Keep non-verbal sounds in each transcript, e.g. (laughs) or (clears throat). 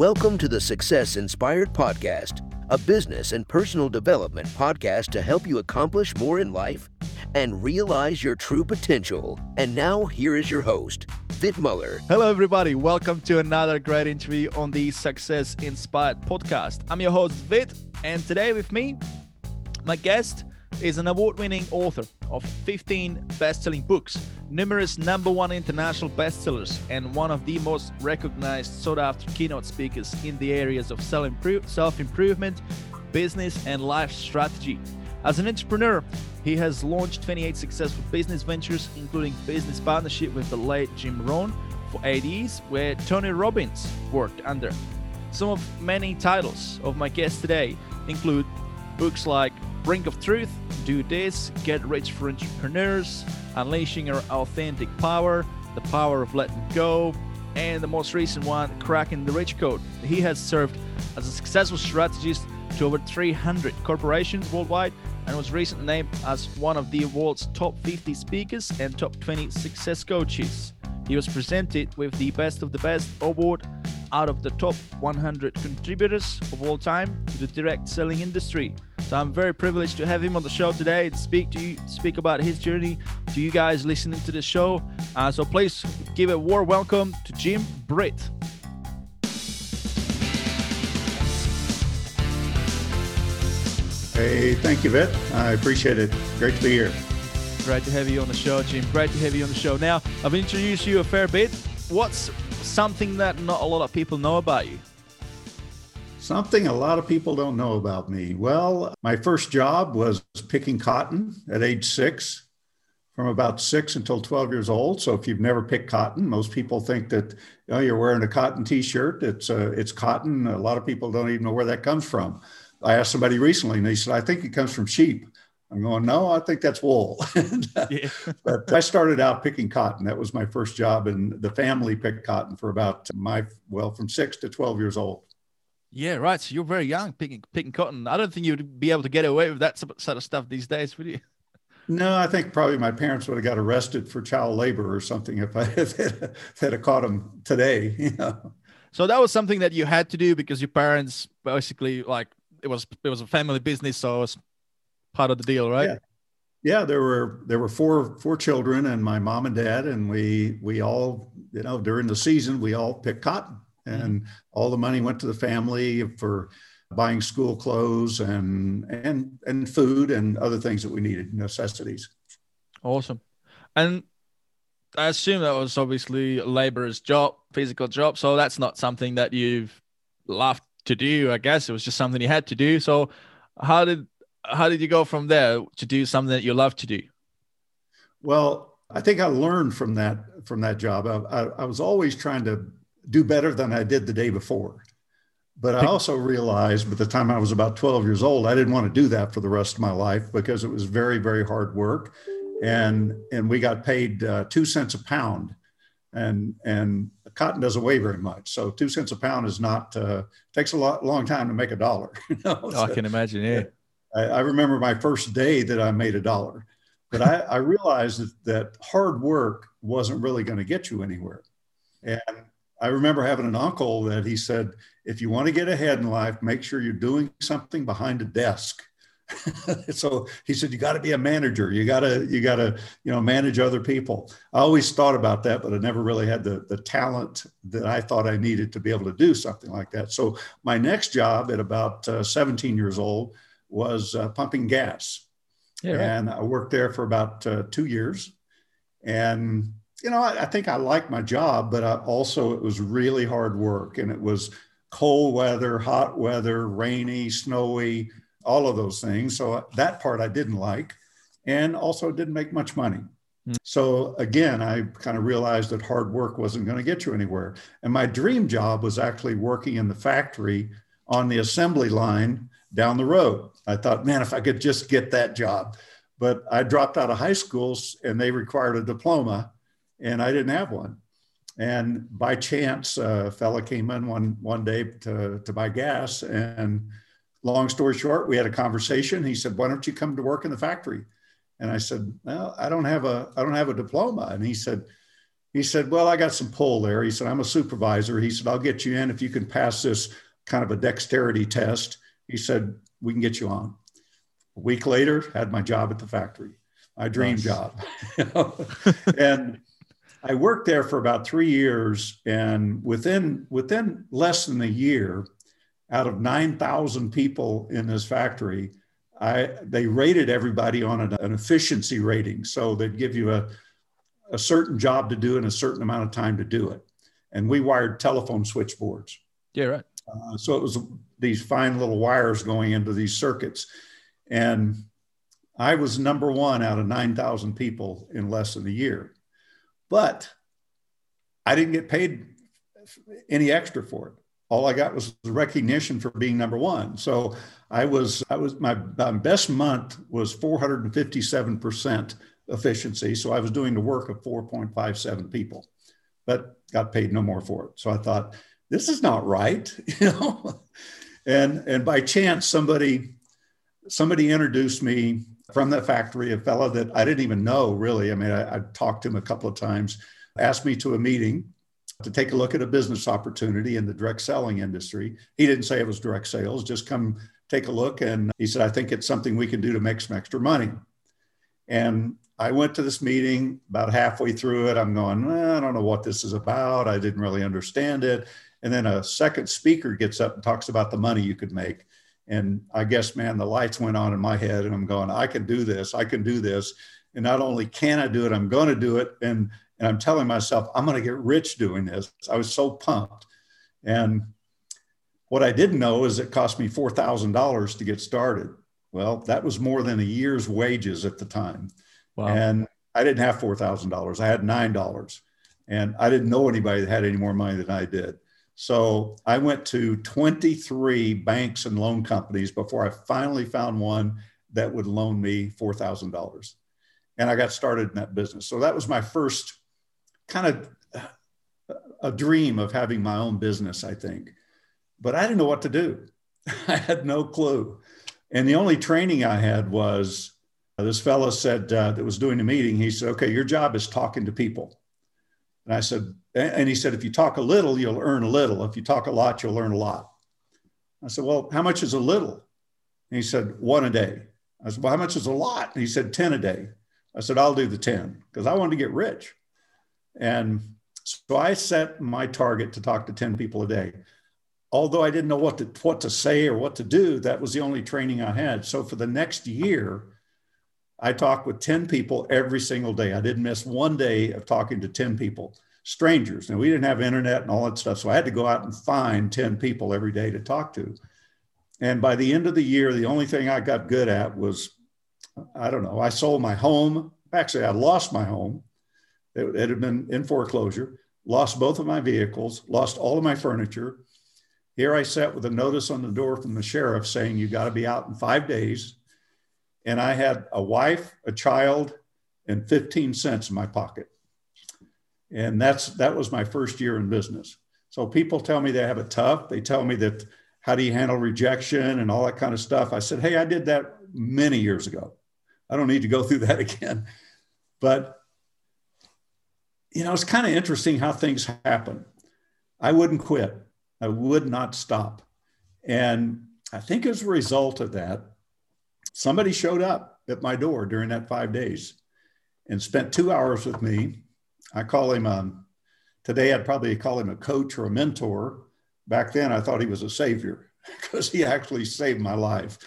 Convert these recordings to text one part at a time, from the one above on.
Welcome to the Success Inspired Podcast, a business and personal development podcast to help you accomplish more in life and realize your true potential. And now, here is your host, Vit Muller. Hello, everybody. Welcome to another great interview on the Success Inspired Podcast. I'm your host, Vit, and today with me, my guest is an award winning author of 15 best selling books, numerous number one international bestsellers, and one of the most recognized, sought after keynote speakers in the areas of self improvement, business, and life strategy. As an entrepreneur, he has launched 28 successful business ventures, including business partnership with the late Jim Rohn for ADs, where Tony Robbins worked under. Some of many titles of my guests today include books like Rings of Truth, Do This, Get Rich for Entrepreneurs, Unleashing Your Authentic Power, The Power of Letting Go, and the most recent one, Cracking the Rich Code. He has served as a successful strategist to over 300 corporations worldwide and was recently named as one of the world's top 50 speakers and top 20 success coaches. He was presented with the Best of the Best award out of the top 100 contributors of all time to the direct selling industry. So I'm very privileged to have him on the show today to speak to you, speak about his journey to you guys listening to the show. Uh, so please give a warm welcome to Jim Britt. Hey, thank you, Vit. I appreciate it. Great to be here. Great to have you on the show, Jim. Great to have you on the show. Now, I've introduced you a fair bit. What's something that not a lot of people know about you? Something a lot of people don't know about me. Well, my first job was picking cotton at age six, from about six until 12 years old. So if you've never picked cotton, most people think that you know, you're wearing a cotton t-shirt. It's, uh, it's cotton. A lot of people don't even know where that comes from. I asked somebody recently and they said, I think it comes from sheep. I'm going, no, I think that's wool. (laughs) yeah. but I started out picking cotton. That was my first job. And the family picked cotton for about my, well, from six to 12 years old. Yeah, right. So you're very young picking picking cotton. I don't think you'd be able to get away with that sort of stuff these days, would you? No, I think probably my parents would have got arrested for child labor or something if I (laughs) had, have caught them today. (laughs) You know. So that was something that you had to do because your parents basically like it was it was a family business, so it was part of the deal, right? Yeah. Yeah, there were there were four four children and my mom and dad, and we we all you know during the season we all picked cotton and mm-hmm. all the money went to the family for buying school clothes and and and food and other things that we needed necessities awesome and i assume that was obviously a laborer's job physical job so that's not something that you've loved to do i guess it was just something you had to do so how did how did you go from there to do something that you love to do well i think i learned from that from that job I, I, I was always trying to do better than I did the day before. But I also realized by the time I was about 12 years old, I didn't want to do that for the rest of my life because it was very, very hard work. And, and we got paid uh, two cents a pound. And, and cotton doesn't weigh very much. So two cents a pound is not, uh, takes a lot, long time to make a dollar. (laughs) You know? oh, I can imagine. Yeah. I, I, remember my first day that I made a dollar, but I, I realized that, that hard work wasn't really going to get you anywhere. And I remember having an uncle that he said, if you want to get ahead in life, make sure you're doing something behind a desk. (laughs) so he said, you got to be a manager. You got to, you got to, you know, manage other people. I always thought about that, but I never really had the, the talent that I thought I needed to be able to do something like that. So my next job at about uh, 17 years old was uh, pumping gas. Yeah, right. And I worked there for about uh, two years. And you know, I, I think I liked my job, but I also it was really hard work and it was cold weather, hot weather, rainy, snowy, all of those things. So that part I didn't like and also didn't make much money. Mm. So again, I kind of realized that hard work wasn't going to get you anywhere. And my dream job was actually working in the factory on the assembly line down the road. I thought, man, if I could just get that job. But I dropped out of high school and they required a diploma and I didn't have one. And by chance, a fella came in one one day to, to buy gas. And long story short, we had a conversation. He said, "Why don't you come to work in the factory?" And I said, "Well, I don't have a I don't have a diploma." And he said, he said, Well, I got some pull there. He said, I'm a supervisor. He said, I'll get you in if you can pass this kind of a dexterity test. He said, We can get you on. A week later, had my job at the factory, my dream nice. job. (laughs) and I worked there for about three years. And within, within less than a year, out of 9,000 people in this factory, I, they rated everybody on an, an efficiency rating. So they'd give you a, a certain job to do in a certain amount of time to do it. And we wired telephone switchboards. Yeah, right. Uh, so it was these fine little wires going into these circuits. And I was number one out of 9,000 people in less than a year. But I didn't get paid any extra for it. All I got was the recognition for being number one. So I was, I was, my, my best month was 457% efficiency. So I was doing the work of 4.57 people, but got paid no more for it. So I thought, this is not right, (laughs) you know. And and by chance, somebody somebody introduced me from that factory, a fellow that I didn't even know really. I mean, I, I talked to him a couple of times, asked me to a meeting to take a look at a business opportunity in the direct selling industry. He didn't say it was direct sales, just come take a look. And he said, I think it's something we can do to make some extra money. And I went to this meeting about halfway through it. I'm going, I don't know what this is about. I didn't really understand it. And then a second speaker gets up and talks about the money you could make. And I guess, man, the lights went on in my head and I'm going, I can do this. I can do this. And not only can I do it, I'm going to do it. And, and I'm telling myself, I'm going to get rich doing this. I was so pumped. And what I didn't know is it cost me $4,000 to get started. Well, that was more than a year's wages at the time. Wow. And I didn't have $4,000. I had $9. And I didn't know anybody that had any more money than I did. So I went to 23 banks and loan companies before I finally found one that would loan me $4,000. And I got started in that business. So that was my first kind of a dream of having my own business, I think. But I didn't know what to do. (laughs) I had no clue. And the only training I had was this fellow said uh, that was doing the meeting, he said, okay, your job is talking to people. And I said, and he said, if you talk a little, you'll earn a little. If you talk a lot, you'll earn a lot. I said, well, how much is a little? And he said, one a day. I said, well, how much is a lot? And he said, 10 a day. I said, I'll do the 10 because I wanted to get rich. And so I set my target to talk to 10 people a day. Although I didn't know what to, what to say or what to do, that was the only training I had. So for the next year, I talked with 10 people every single day. I didn't miss one day of talking to 10 people, strangers. Now, we didn't have internet and all that stuff. So I had to go out and find 10 people every day to talk to. And by the end of the year, the only thing I got good at was I don't know, I sold my home. Actually, I lost my home. It, it had been in foreclosure, lost both of my vehicles, lost all of my furniture. Here I sat with a notice on the door from the sheriff saying, You got to be out in five days and I had a wife, a child, and 15 cents in my pocket. And that's that was my first year in business. So people tell me they have it tough. They tell me that how do you handle rejection and all that kind of stuff. I said, hey, I did that many years ago. I don't need to go (laughs) through that again. But you know, it's kind of interesting how things happen. I wouldn't quit. I would not stop. And I think as a result of that, somebody showed up at my door during that five days and spent two hours with me. I call him, um, today I'd probably call him a coach or a mentor. Back then, I thought he was a savior (laughs) because he actually saved my life.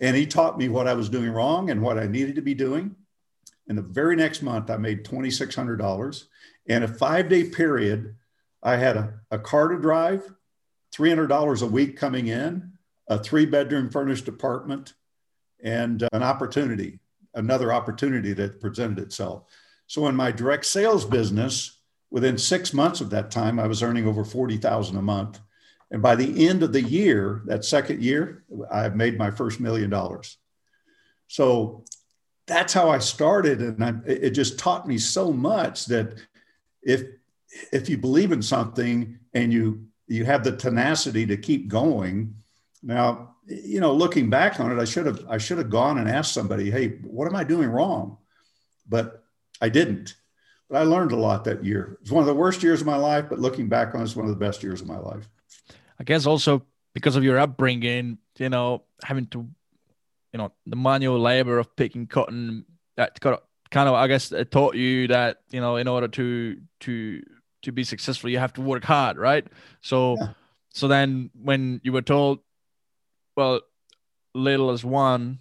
And he taught me what I was doing wrong and what I needed to be doing. And the very next month, I made $2,600. In a five day period, I had a, a car to drive, $300 a week coming in, a three bedroom furnished apartment, and an opportunity, another opportunity that presented itself. So in my direct sales business, within six months of that time, I was earning over 40,000 a month. And by the end of the year, that second year, I made my first million dollars. So that's how I started. And I, it just taught me so much that if, if you believe in something and you, you have the tenacity to keep going, now you know, looking back on it, I should have I should have gone and asked somebody, "Hey, what am I doing wrong?" But I didn't. But I learned a lot that year. It was one of the worst years of my life, but looking back on it, it's one of the best years of my life. I guess also because of your upbringing, you know, having to, you know, the manual labor of picking cotton that got kind of, I guess, it taught you that, you know, in order to to to be successful, you have to work hard, right? So, yeah. so then when you were told, well, little as one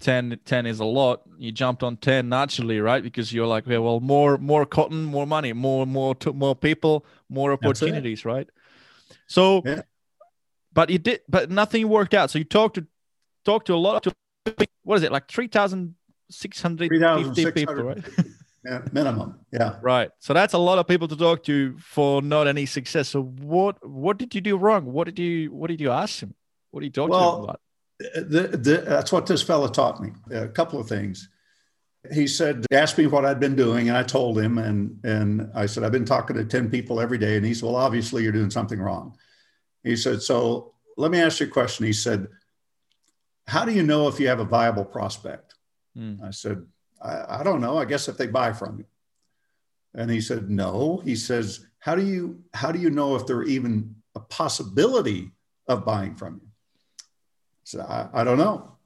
10, 10 is a lot. You jumped on 10 naturally right? Because you're like yeah, well more more cotton more money more more more people more opportunities right? So yeah. but you did but nothing worked out. So you talked to talked to a lot of what is it like 3650 people right? (laughs) yeah, minimum yeah. Right. So that's a lot of people to talk to for not any success. So what what did you do wrong? What did you what did you ask him what are you talking well, about the, the, that's what this fellow taught me. A couple of things. He said, asked me what I'd been doing, and I told him, and and I said, I've been talking to ten people every day, and he said, Well, obviously you're doing something wrong. He said, So let me ask you a question. He said, How do you know if you have a viable prospect? Mm. I said, I, I don't know. I guess if they buy from you. And he said, No. He says, How do you how do you know if there even a possibility of buying from you? So I, I don't know.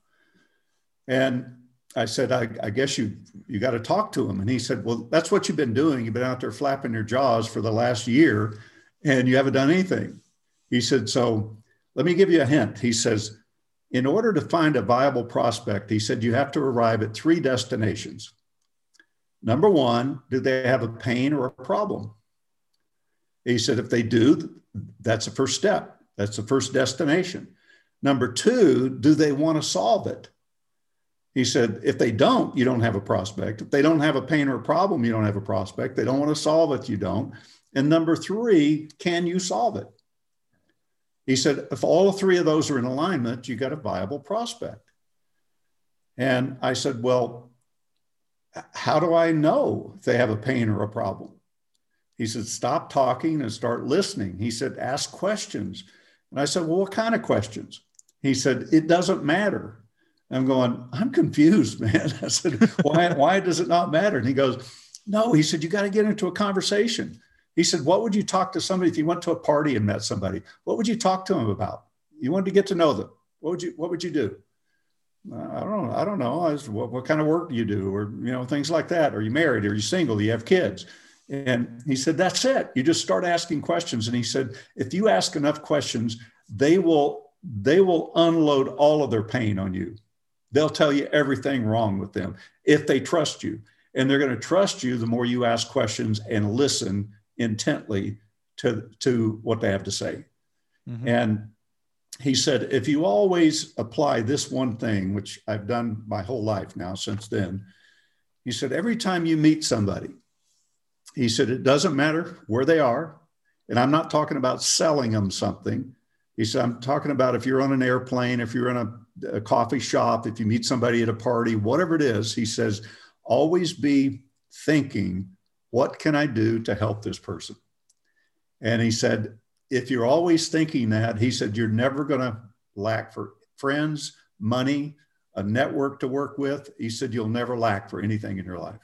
And I said, I, I guess you you got to talk to him. And he said, Well, that's what you've been doing. You've been out there flapping your jaws for the last year and you haven't done anything. He said, So let me give you a hint. He says, in order to find a viable prospect, he said, you have to arrive at three destinations. Number one, do they have a pain or a problem? He said, if they do, that's the first step. That's the first destination. Number two, do they want to solve it? He said, if they don't, you don't have a prospect. If they don't have a pain or a problem, you don't have a prospect. They don't want to solve it, you don't. And number three, can you solve it? He said, if all three of those are in alignment, you got a viable prospect. And I said, well, how do I know if they have a pain or a problem? He said, stop talking and start listening. He said, ask questions. And I said, well, what kind of questions? He said, It doesn't matter. I'm going, I'm confused, (laughs) man. I said, why, why does it not matter? And he goes, No, he said, You got to get into a conversation. He said, What would you talk to somebody if you went to a party and met somebody? What would you talk to them about? You wanted to get to know them. What would you, what would you do? I don't know. I don't know. I was, what, what kind of work do you do? Or, you know, things like that. Are you married? Are you single? Do you have kids? And he said, That's it. You just start asking questions. And he said, If you ask enough questions, they will they will unload all of their pain on you. They'll tell you everything wrong with them if they trust you. And they're going to trust you the more you ask questions and listen intently to, to what they have to say. Mm-hmm. And he said, if you always apply this one thing, which I've done my whole life now since then, he said, every time you meet somebody, he said, it doesn't matter where they are. And I'm not talking about selling them something. He said, I'm talking about if you're on an airplane, if you're in a, a, coffee shop, if you meet somebody at a party, whatever it is, he says, always be thinking, what can I do to help this person? And he said, if you're always thinking that, he said, you're never going to lack for friends, money, a network to work with. He said, you'll never lack for anything in your life.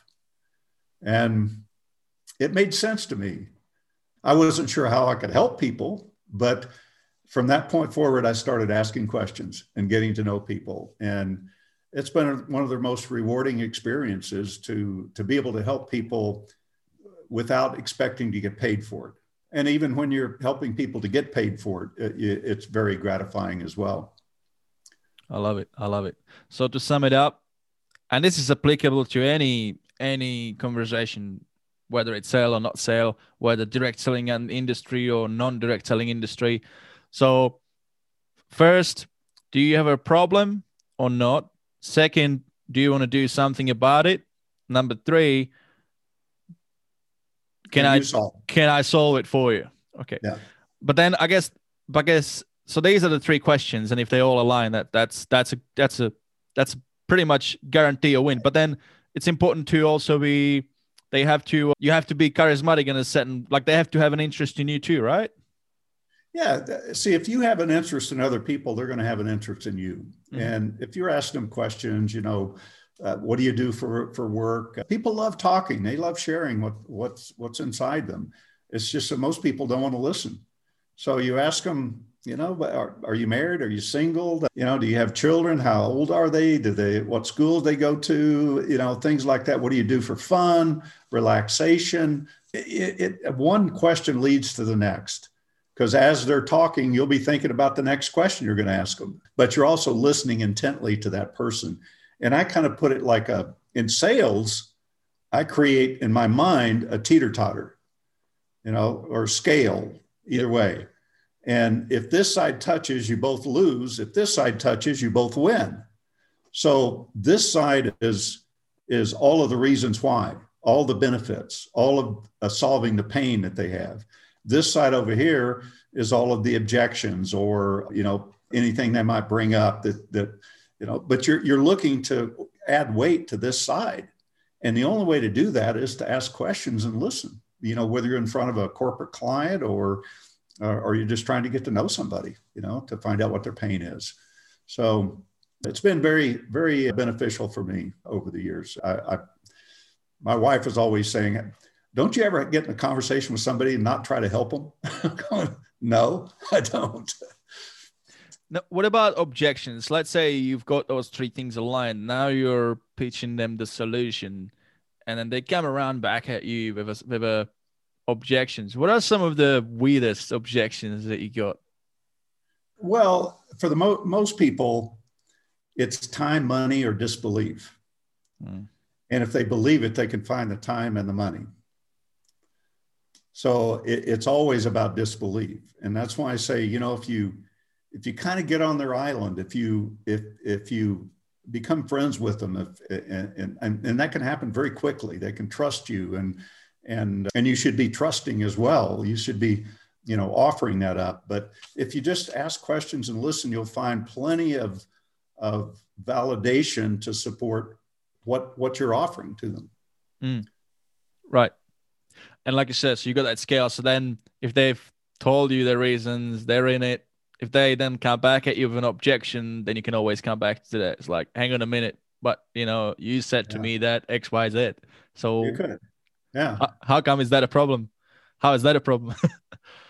And it made sense to me. I wasn't sure how I could help people, but from that point forward, I started asking questions and getting to know people. And it's been one of the most rewarding experiences to, to be able to help people without expecting to get paid for it. And even when you're helping people to get paid for it, it it's very gratifying as well. I love it. I love it. So to sum it up, and this is applicable to any any conversation, whether it's sale or not sale, whether direct selling and industry or non-direct selling industry so, first, do you have a problem or not? Second, do you want to do something about it? Number three, can, can I solve? can I solve it for you? Okay. Yeah. But then I guess, I guess so. These are the three questions, and if they all align, that that's that's a that's a that's pretty much guarantee a win. But then it's important to also be they have to you have to be charismatic in a certain like they have to have an interest in you too, right? Yeah. See, if you have an interest in other people, they're going to have an interest in you. Mm-hmm. And if you're asking them questions, you know, uh, what do you do for for work? People love talking. They love sharing what what's what's inside them. It's just that most people don't want to listen. So you ask them, you know, are, are you married? Are you single? You know, do you have children? How old are they? Do they what schools they go to? You know, things like that. What do you do for fun, relaxation? It, it, one question leads to the next because as they're talking, you'll be thinking about the next question you're going to ask them, but you're also listening intently to that person. And I kind of put it like a in sales, I create in my mind a teeter totter, you know, or scale, either way. And if this side touches, you both lose. If this side touches, you both win. So this side is is all of the reasons why, all the benefits, all of uh, solving the pain that they have. This side over here is all of the objections or, you know, anything they might bring up that, that you know, but you're, you're looking to add weight to this side. And the only way to do that is to ask questions and listen, you know, whether you're in front of a corporate client or, or you're just trying to get to know somebody, you know, to find out what their pain is. So it's been very, very beneficial for me over the years. I, I my wife is always saying, don't you ever get in a conversation with somebody and not try to help them? (laughs) no, I don't. Now, what about objections? Let's say you've got those three things aligned. Now you're pitching them the solution, and then they come around back at you with a, with a objections. What are some of the weirdest objections that you got? Well, for the mo- most people, it's time, money, or disbelief. Hmm. And if they believe it, they can find the time and the money. So it, it's always about disbelief, and that's why I say, you know, if you if you kind of get on their island, if you if if you become friends with them, if and and, and that can happen very quickly. They can trust you, and and and you should be trusting as well. You should be you know offering that up. But if you just ask questions and listen, you'll find plenty of of validation to support what what you're offering to them. Mm. Right. And like I said, so you got that scale. So then if they've told you their reasons, they're in it. If they then come back at you with an objection, then you can always come back to that. It's like, hang on a minute, but you know, you said to yeah. me that X, Y, Z. So you could. Yeah. How, how come is that a problem? How is that a problem?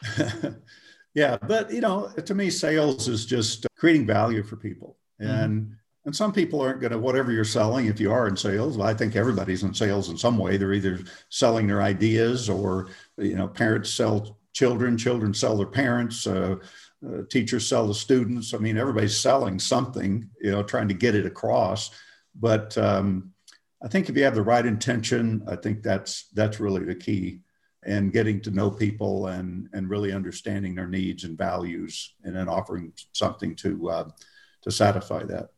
(laughs) (laughs) yeah, but you know, to me, sales is just creating value for people. Mm-hmm. And mm-hmm. And some people aren't going to, whatever you're selling, if you are in sales, well, I think everybody's in sales in some way. They're either selling their ideas or, you know, parents sell children, children sell their parents, uh, uh, teachers sell the students. I mean, everybody's selling something, you know, trying to get it across. But um, I think if you have the right intention, I think that's that's really the key and getting to know people and and really understanding their needs and values and then offering something to uh, to satisfy that.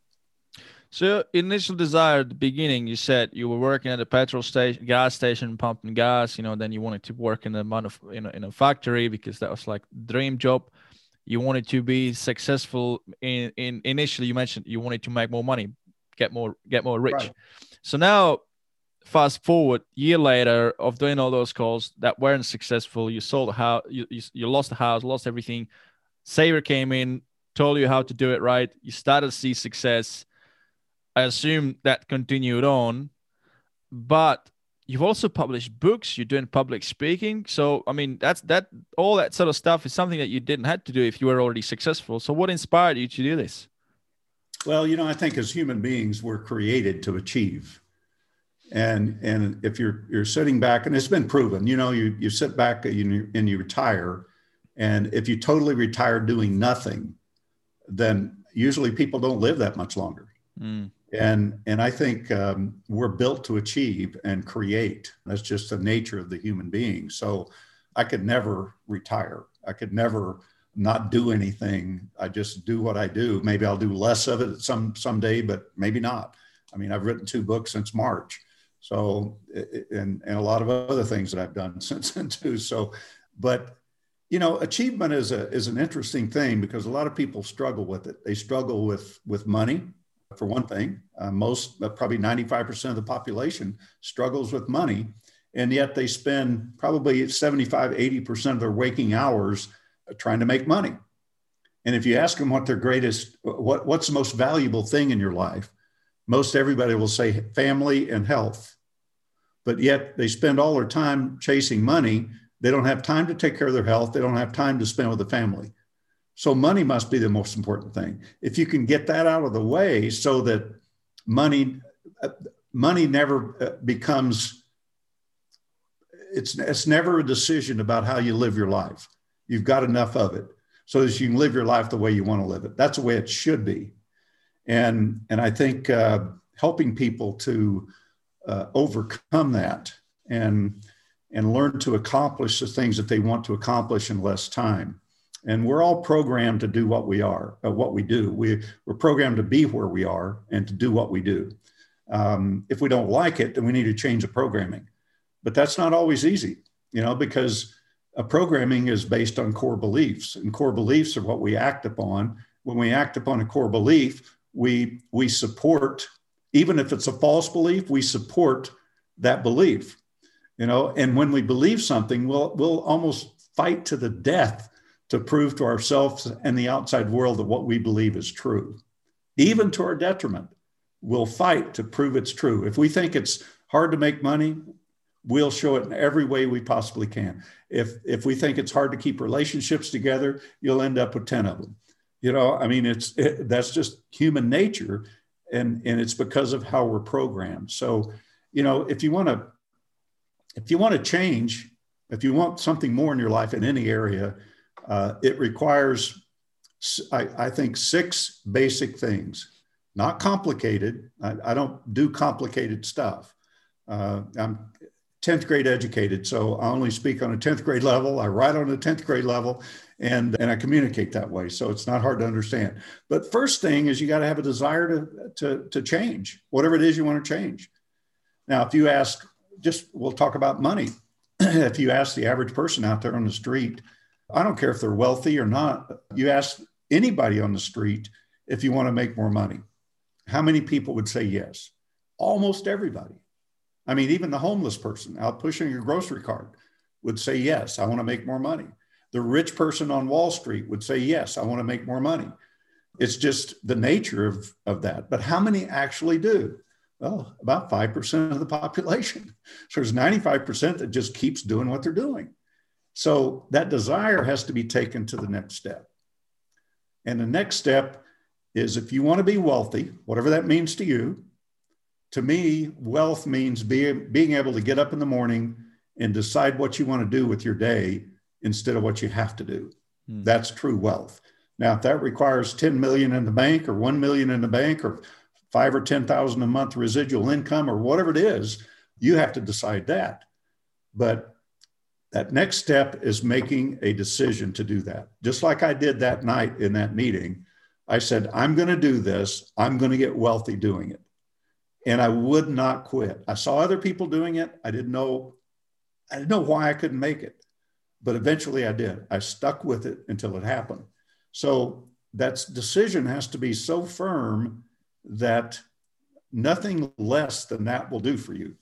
So initial desire at the beginning, you said you were working at a petrol station, gas station, pumping gas. You know, then you wanted to work in a manuf- in a, in a factory because that was like dream job. You wanted to be successful in, in initially. You mentioned you wanted to make more money, get more get more rich. Right. So now, fast forward year later of doing all those calls that weren't successful. You sold a house, you, you, you lost the house, lost everything. Saver came in, told you how to do it right. You started to see success I assume that continued on, but you've also published books. You're doing public speaking. So I mean, that's that all that sort of stuff is something that you didn't have to do if you were already successful. So what inspired you to do this? Well, you know, I think as human beings, we're created to achieve. And and if you're you're sitting back, and it's been proven, you know, you you sit back and you, and you retire, and if you totally retire doing nothing, then usually people don't live that much longer. Mm and and i think um, we're built to achieve and create. That's just the nature of the human being. So i could never retire. I could never not do anything. I just do what i do. Maybe i'll do less of it some someday but maybe not. I mean i've written two books since march. So and and a lot of other things that i've done (laughs) since then too. So but you know achievement is a is an interesting thing because a lot of people struggle with it. They struggle with with money for one thing. Uh, most, uh, probably 95% of the population struggles with money. And yet they spend probably 75, 80% of their waking hours uh, trying to make money. And if you ask them what their greatest, what, what's the most valuable thing in your life, most everybody will say family and health. But yet they spend all their time chasing money. They don't have time to take care of their health. They don't have time to spend with the family. So money must be the most important thing. If you can get that out of the way so that money uh, money never uh, becomes it's it's never a decision about how you live your life. You've got enough of it so that you can live your life the way you want to live it. That's the way it should be. And and I think uh, helping people to uh, overcome that and and learn to accomplish the things that they want to accomplish in less time. And we're all programmed to do what we are, uh, what we do. We, we're programmed to be where we are and to do what we do. Um, if we don't like it, then we need to change the programming. But that's not always easy, you know, because a programming is based on core beliefs, and core beliefs are what we act upon. When we act upon a core belief, we we support, even if it's a false belief, we support that belief, you know. And when we believe something, we'll we'll almost fight to the death to prove to ourselves and the outside world that what we believe is true, even to our detriment we'll fight to prove it's true. If we think it's hard to make money, we'll show it in every way we possibly can. If if we think it's hard to keep relationships together, you'll end up with 10 of them. You know, I mean it's it, that's just human nature and and it's because of how we're programmed. So, you know, if you want to if you want to change, if you want something more in your life in any area, uh, it requires I, I think six basic things not complicated. I, I don't do complicated stuff. Uh, I'm 10th grade educated, so I only speak on a 10th grade level. I write on a 10th grade level, and, and I communicate that way. So it's not hard to understand. But first thing is you got to have a desire to, to, to change, whatever it is you want to change. Now, if you ask, just we'll talk about money. (clears throat) if you ask the average person out there on the street, I don't care if they're wealthy or not, you ask anybody on the street if you want to make more money how many people would say yes? Almost everybody. I mean, even the homeless person out pushing your grocery cart would say, Yes, I want to make more money. The rich person on Wall Street would say, Yes, I want to make more money. It's just the nature of, of that. But how many actually do? Well, about 5% of the population. So (laughs) there's 95% that just keeps doing what they're doing. So that desire has to be taken to the next step. And the next step is if you want to be wealthy, whatever that means to you, to me, wealth means being, being able to get up in the morning and decide what you want to do with your day instead of what you have to do. Hmm. That's true wealth. Now, if that requires 10 million in the bank or 1 million in the bank or five or 10,000 a month residual income or whatever it is, you have to decide that. But that next step is making a decision to do that. Just like I did that night in that meeting, I said, I'm going to do this. I'm going to get wealthy doing it. And I would not quit. I saw other people doing it. I didn't know, I didn't know why I couldn't make it. But eventually I did. I stuck with it until it happened. So that decision has to be so firm that nothing less than that will do for you.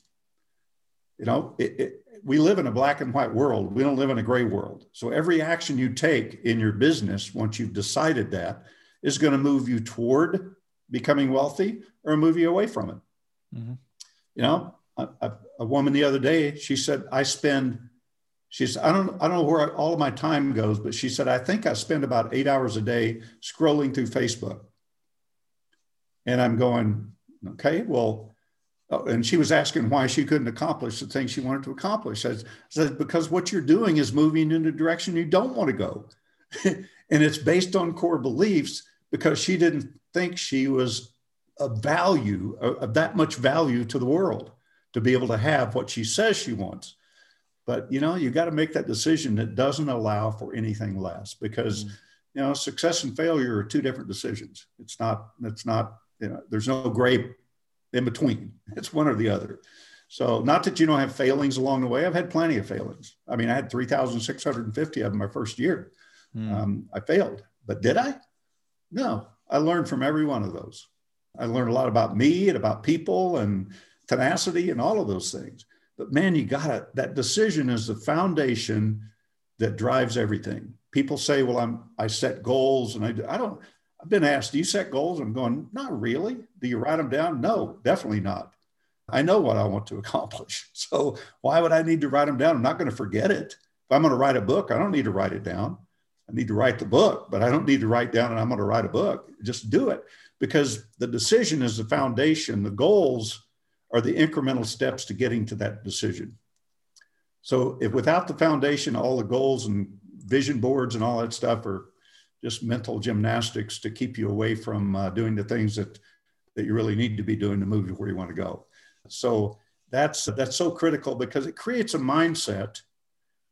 You know, it, it, we live in a black and white world. We don't live in a gray world. So every action you take in your business, once you've decided that, is going to move you toward becoming wealthy or move you away from it. Mm-hmm. You know, a, a, a, woman the other day, she said, I spend, she said, I don't, I don't know where all of my time goes, but she said, I think I spend about eight hours a day scrolling through Facebook. And I'm going, okay, well, and she was asking why she couldn't accomplish the things she wanted to accomplish. I said, because what you're doing is moving in a direction you don't want to go. (laughs) and it's based on core beliefs because she didn't think she was a value, of that much value to the world to be able to have what she says she wants. But you know, you got to make that decision that doesn't allow for anything less because mm. you know, success and failure are two different decisions. It's not, it's not, you know, there's no gray in between. It's one or the other. So not that you don't have failings along the way. I've had plenty of failings. I mean, I had 3,650 of them my first year. Mm. Um, I failed, but did I? No, I learned from every one of those. I learned a lot about me and about people and tenacity and all of those things. But man, you got it. That decision is the foundation that drives everything. People say, "Well, I'm I set goals and I do. I don't. I've been asked, do you set goals? I'm going, not really. Do you write them down? No, definitely not. I know what I want to (laughs) accomplish. So why would I need to write them down? I'm not going to forget it. If I'm going to write a book, I don't need to write it down. I need to write the book, but I don't need to write down and I'm going to write a book. Just do it because the decision is the foundation. The goals are the incremental steps to getting to that decision. So if without the foundation, all the goals and vision boards and all that stuff are just mental gymnastics to keep you away from uh, doing the things that that you really need to be doing to move you where you want to go. So that's that's so critical because it creates a mindset,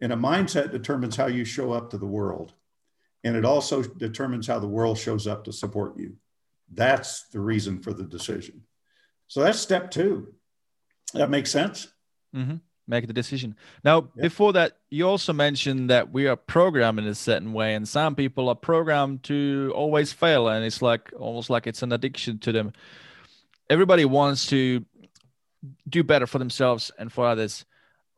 and a mindset determines how you show up to the world, and it also determines how the world shows up to support you. That's the reason for the decision. So that's step two. That makes sense. Mm-hmm make the decision. Now, yeah. before that, you also mentioned that we are programmed in a certain way, and some people are programmed to always fail, and it's like almost like it's an addiction to them. Everybody wants to do better for themselves and for others,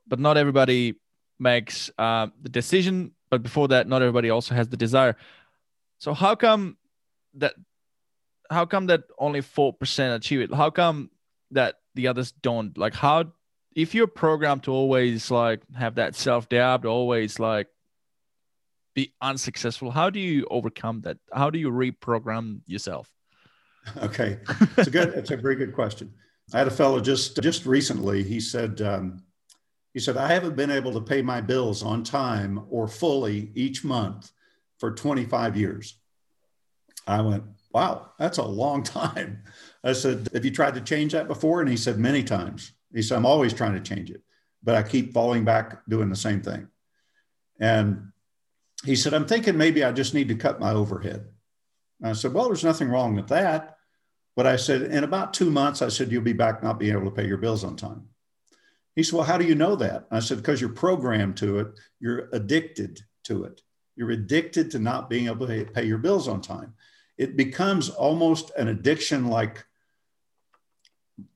but not everybody makes uh, the decision. But before that, not everybody also has the desire. So how come that? How come that only four percent achieve it? How come that the others don't? Like how if you're programmed to always like have that self doubt, always like be unsuccessful, how do you overcome that? How do you reprogram yourself? (laughs) Okay, it's a good. it's a very good question. I had a fellow just just recently. He said um, he said I haven't been able to pay my bills on time or fully each month for 25 years. I went, wow, that's a long (laughs) time. I said, have you tried to change that before? And he said, many times. He said, I'm always trying to change it, but I keep falling back doing the same thing. And he said, I'm thinking maybe I just need to cut my overhead. And I said, Well, there's nothing wrong with that. But I said, In about two months, I said, You'll be back not being able to pay your bills on time. He said, Well, how do you know that? I said, Because you're programmed to it, you're addicted to it. You're addicted to not being able to pay your bills on time. It becomes almost an addiction like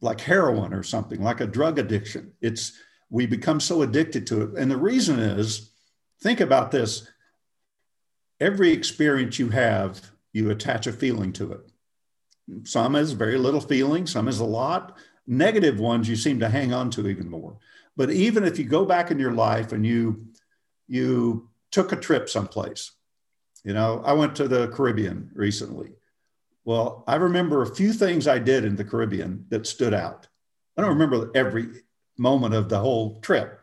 like heroin or something, like a drug addiction. It's we become so addicted to it. And the reason is, think about this. Every experience you have, you attach a feeling to it. Some is very little feeling, some is a lot. Negative ones you seem to hang on to even more. But even if you go back in your life and you you took a trip someplace, you know, I went to the Caribbean recently well, I remember a few things I did in the Caribbean that stood out. I don't remember every moment of the whole trip.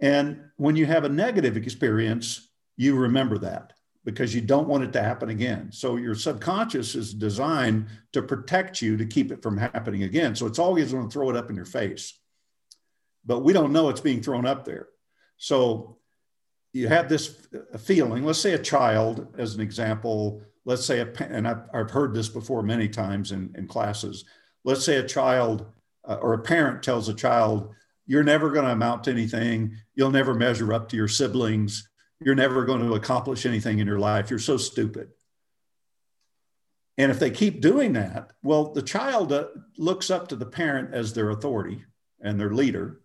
And when you have a negative experience, you remember that because you don't want it to happen again. So your subconscious is designed to protect you to keep it from happening again. So it's always going to throw it up in your face. But we don't know it's being thrown up there. So you have this feeling, let's say a child, as an example, let's say, a, and I've, I've heard this before many times in, in classes, let's say a child uh, or a parent tells a child, you're never going to amount to anything. You'll never measure up to your siblings. You're never going to accomplish anything in your life. You're so stupid. And if they keep doing that, well, the child uh, looks up to the parent as their authority and their leader.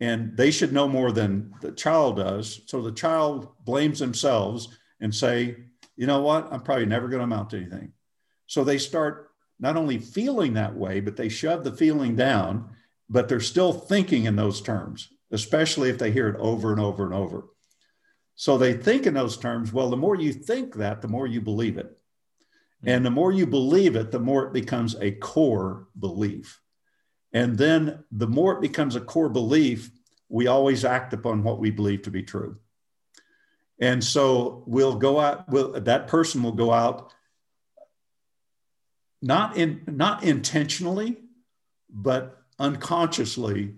And they should know more than the child does. So the child blames themselves and say, you know what? I'm probably never going to amount to anything. So they start not only feeling that way, but they shove the feeling down, but they're still thinking in those terms, especially if they hear it over and over and over. So they think in those terms. Well, the more you think that, the more you believe it. Hmm. And the more you believe it, the more it becomes a core belief. And then the more it becomes a core belief, we always act upon what we believe to be true. And so we'll go out, we'll, that person will go out not in not intentionally, but unconsciously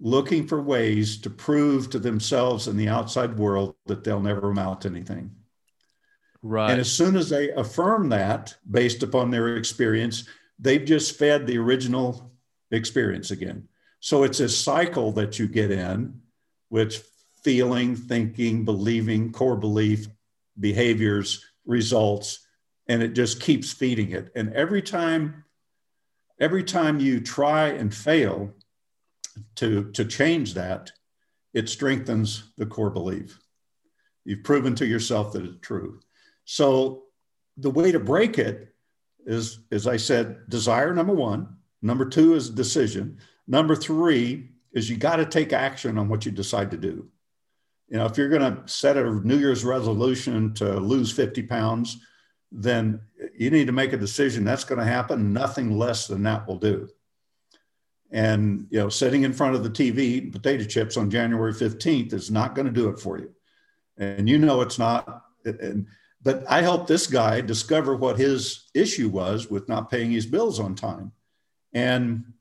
looking for ways to prove to themselves and the outside world that they'll never amount to anything. Right. And as soon as they affirm that based upon their experience, they've just fed the original experience again. So it's a cycle that you get in, which feeling, thinking, believing, core belief, behaviors, results, and it just keeps feeding it. And every time, every time you try and fail to, to change that, it strengthens the core belief. You've proven to yourself that it's true. So the way to break it is, as I said, desire number one. Number two is decision. Number three is you got to take action on what you decide to do. You know, if you're going to set a New Year's resolution to lose 50 pounds, then you need to make a decision that's going to happen. Nothing less than that will do. And, you know, sitting in front of the TV eating potato chips on January 15th is not going to do it for you. And you know it's not. And, but I helped this guy discover what his issue was with not paying his bills on time. And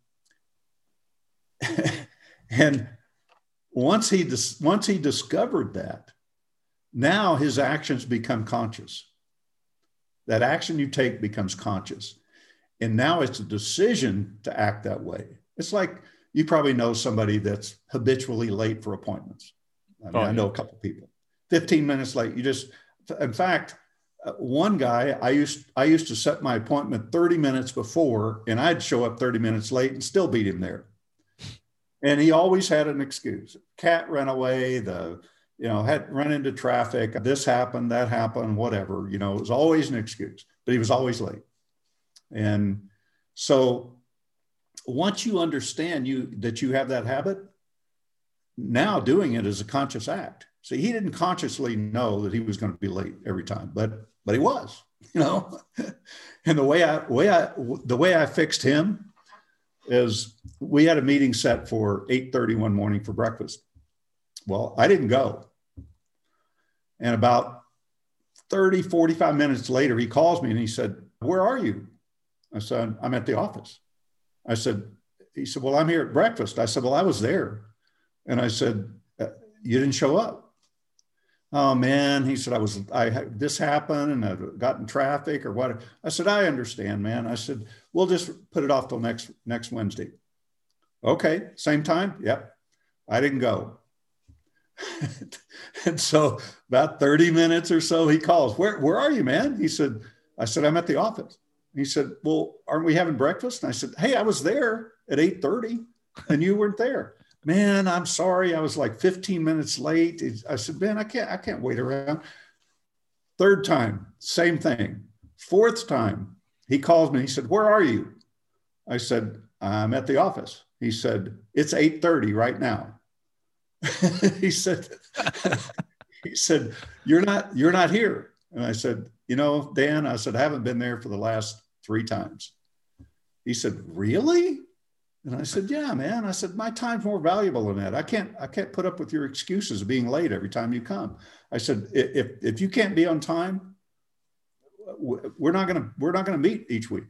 (laughs) and once he dis- once he discovered that, now his actions become conscious. That action you take becomes conscious. And now it's a decision to act that way. It's like you probably know somebody that's habitually late for appointments. I, mean, oh, yeah. I know a couple people. 15 minutes late, you just in fact, uh, one guy I used I used to set my appointment 30 minutes before and I'd show up 30 minutes late and still beat him there. And he always had an excuse. Cat ran away, the you know, had run into traffic, this happened, that happened, whatever. You know, it was always an excuse, but he was always late. And so once you understand you that you have that habit, now doing it is a conscious act. See, he didn't consciously know that he was going to be late every time, but but he was, (laughs) you know. and the way I way I the way I fixed him is we had a meeting set for 8:30 one morning for breakfast. Well, I didn't go. And about 30, 45 minutes later, he calls me and he said, Where are you? I said, I'm at the office. I said, He said, Well, I'm here at breakfast. I said, Well, I was there. And I said, uh, You didn't show up. Oh man, he said, I was, I, this happened and I got in traffic or what. I said, I understand, man. I said, we'll just put it off till next, next Wednesday. Okay. Same time. Yep. I didn't go. (laughs) and so about 30 minutes or so, he calls, where, where are you, man? He said, I said, I'm at the office. He said, well, aren't we having breakfast? And I said, Hey, I was there at 830 and you weren't there man, I'm sorry. I was like 15 minutes late. I said, man, I can't, I can't wait around. Third time, same thing. Fourth time, he calls me. He said, where are you? I said, I'm at the office. He said, it's 8:30 right now. (laughs) he said, (laughs) he said, you're not, you're not here. And I said, you know, Dan, I said, I haven't been there for the last three times. He said, really? And I said, "Yeah, man." I said, "My time's more valuable than that. I can't I can't put up with your excuses of being late every time you come." I said, "If if you can't be on time, we're not gonna we're not gonna meet each week."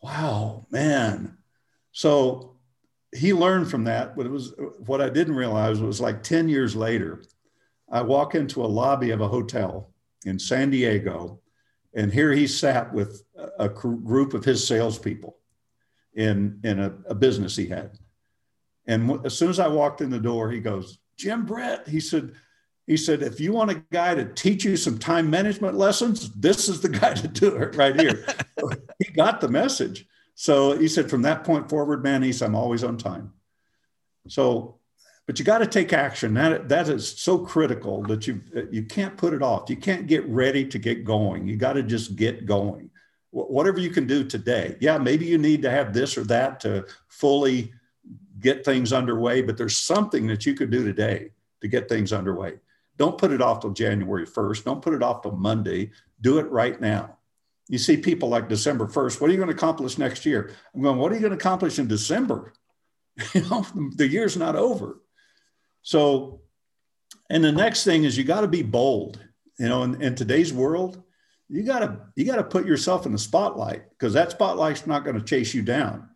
Wow, man. So he learned from that, but it was what I didn't realize was like 10 years later, I walk into a lobby of a hotel in San Diego, and here he sat with a group of his salespeople in in a, a business he had. And as soon as I walked in the door, he goes, Jim Britt. He said, he said, if you want a guy to teach you some time management lessons, this is the (laughs) guy to do it right here. he got the message. So he said, from that point forward, man, he said, I'm always on time. So, but you got to take action. That that is so critical that you uh, you can't put it off. You can't get ready to get going. You got to just get going whatever you can do today. Yeah, maybe you need to have this or that to fully get things underway, but there's something that you could do today to get things underway. Don't put it off till January 1st. Don't put it off till Monday. Do it right now. You see people like December 1st. What are you going to accomplish next year? I'm going, what are you going to accomplish in December? (laughs) you know, the year's not over. So, and the next thing is you got to be bold. You know, in, in today's world, you got to you got to put yourself in the spotlight because that spotlight's not going to chase you down.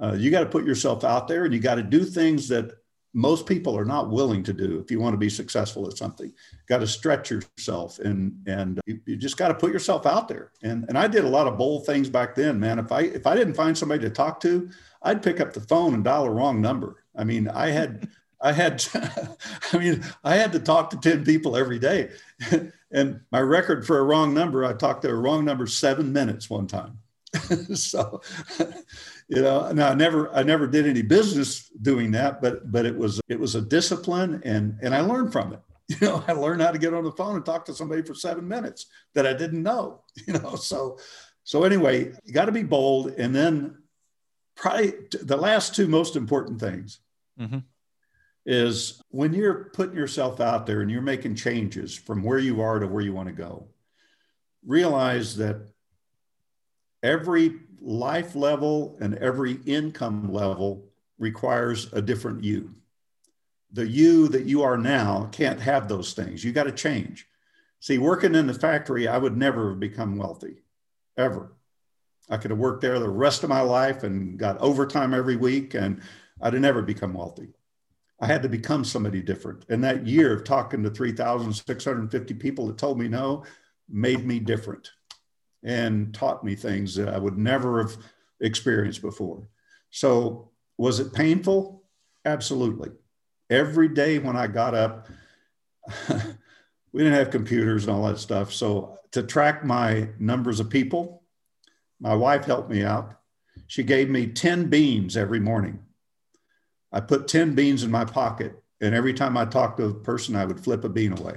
Uh, you got to put yourself out there, and you got to do things that most people are not willing to do if you want to be successful at something. Got to stretch yourself, and and you, you just got to put yourself out there. And and I did a lot of bold things back then, man. If I if I didn't find somebody to talk to, I'd pick up the phone and dial a wrong number. I mean, I had. I had, (laughs) I mean, I had to talk to 10 people every day. (laughs) And my record for a wrong number, I talked to a wrong number seven minutes one time. (laughs) so, you know, now I never, I never did any business doing that, but, but it was, it was a discipline and, and I learned from it. (laughs) You know, I learned how to get on the phone and talk to somebody for seven minutes that I didn't know. (laughs) You know, so so anyway, you got to be bold, and then probably the last two most important things mm-hmm. is when you're putting yourself out there and you're making changes from where you are to where you want to go. Realize that every life level and every income level requires a different you the you that you are now can't have those things. You got to change. See, working in the factory, I would never have become wealthy, ever. I could have worked there the rest of my life and got overtime every week, and I'd have never become wealthy. I had to become somebody different. And that year of talking to 3,650 people that told me no made me different and taught me things that I would never have experienced before. So, was it painful? Absolutely every day when I got up, (laughs) we didn't have computers and all that stuff. So to track my numbers of people, my wife helped me out. She gave me 10 beans every morning. I put 10 beans in my pocket. And every time I talked to a person, I would flip a bean away.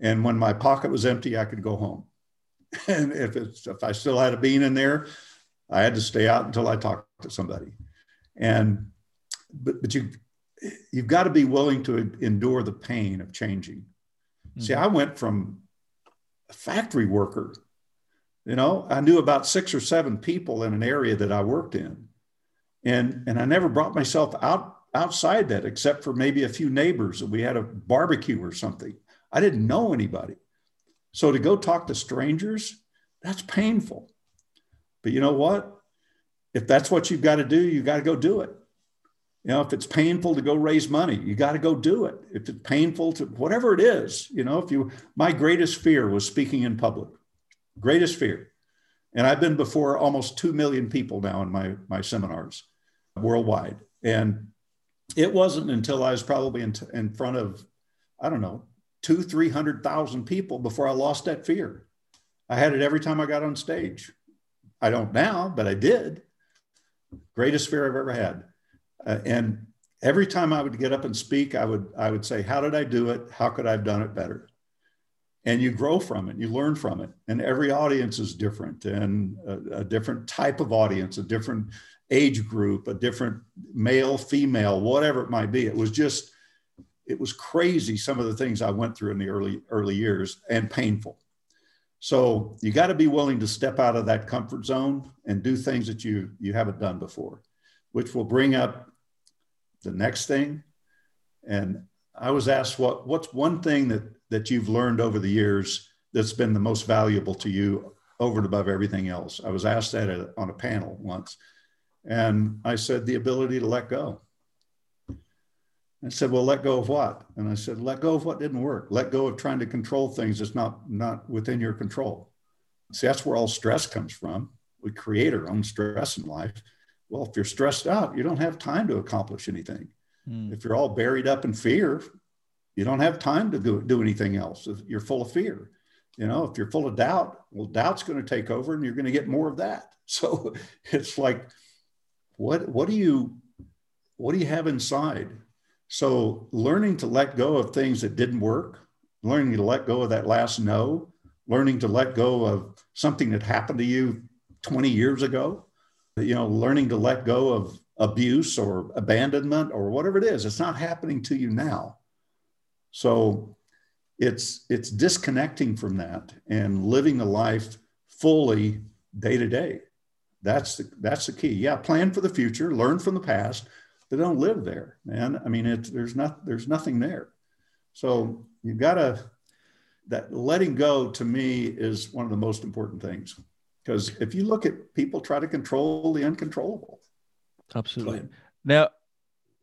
And when my pocket was empty, I could go home. And if, it's, if I still had a bean in there, I had to stay out until I talked to somebody. And but, but you you've got to be willing to endure the pain of changing. Mm-hmm. See, I went from a factory worker, you know, I knew about six or seven people in an area that I worked in. And, and I never brought myself out outside that except for maybe a few neighbors that we had a barbecue or something. I didn't know anybody. So to go talk to strangers, that's painful. But you know what? If that's what you've got to do, you got to go do it. You know, if it's painful to go raise money, you got to go do it. If it's painful to whatever it is, you know, if you, my greatest fear was speaking in public, greatest fear. And I've been before almost 2 million people now in my, my seminars worldwide. And it wasn't until I was probably in, in front of, I don't know, two, 300,000 people before I lost that fear. I had it every time I got on stage. I don't now, but I did. Greatest fear I've ever had. Uh, and every time I would get up and speak, I would I would say, "How did I do it? How could I have done it better?" And you grow from it, you learn from it, and every audience is different, and a, a different type of audience, a different age group, a different male, female, whatever it might be. It was just, it was crazy. Some of the things I went through in the early early years, and painful. So you got to be willing to step out of that comfort zone and do things that you you haven't done before, which will bring up the next thing. And I was asked, what, what's one thing that, that you've learned over the years that's been the most valuable to you over and above everything else? I was asked that on a panel once. And I said, the ability to let go. I said, well, let go of what? And I said, let go of what didn't work. Let go of trying to control things that's not, not within your control. See, that's where all stress comes from. We create our own stress in life. Well, if you're stressed out, you don't have time to accomplish anything. Mm. If you're all buried up in fear, you don't have time to do, do anything else. If you're full of fear. You know, if you're full of doubt, well, doubt's going to take over and you're going to get more of that. (laughs) So it's like, what, what do you, what do you have inside? So learning to let go of things that didn't work, learning to let go of that last no, learning to let go of something that happened to you 20 years ago, you know, learning to let go of abuse or abandonment or whatever it is. It's not happening to you now. So it's it's disconnecting from that and living a life fully day to day. That's the that's the key. Yeah, plan for the future, learn from the past, but don't live there, man. I mean, it's there's not there's nothing there. So you gotta that letting go to me is one of the most important things. Because if you look at people try to control the uncontrollable. Absolutely. Now,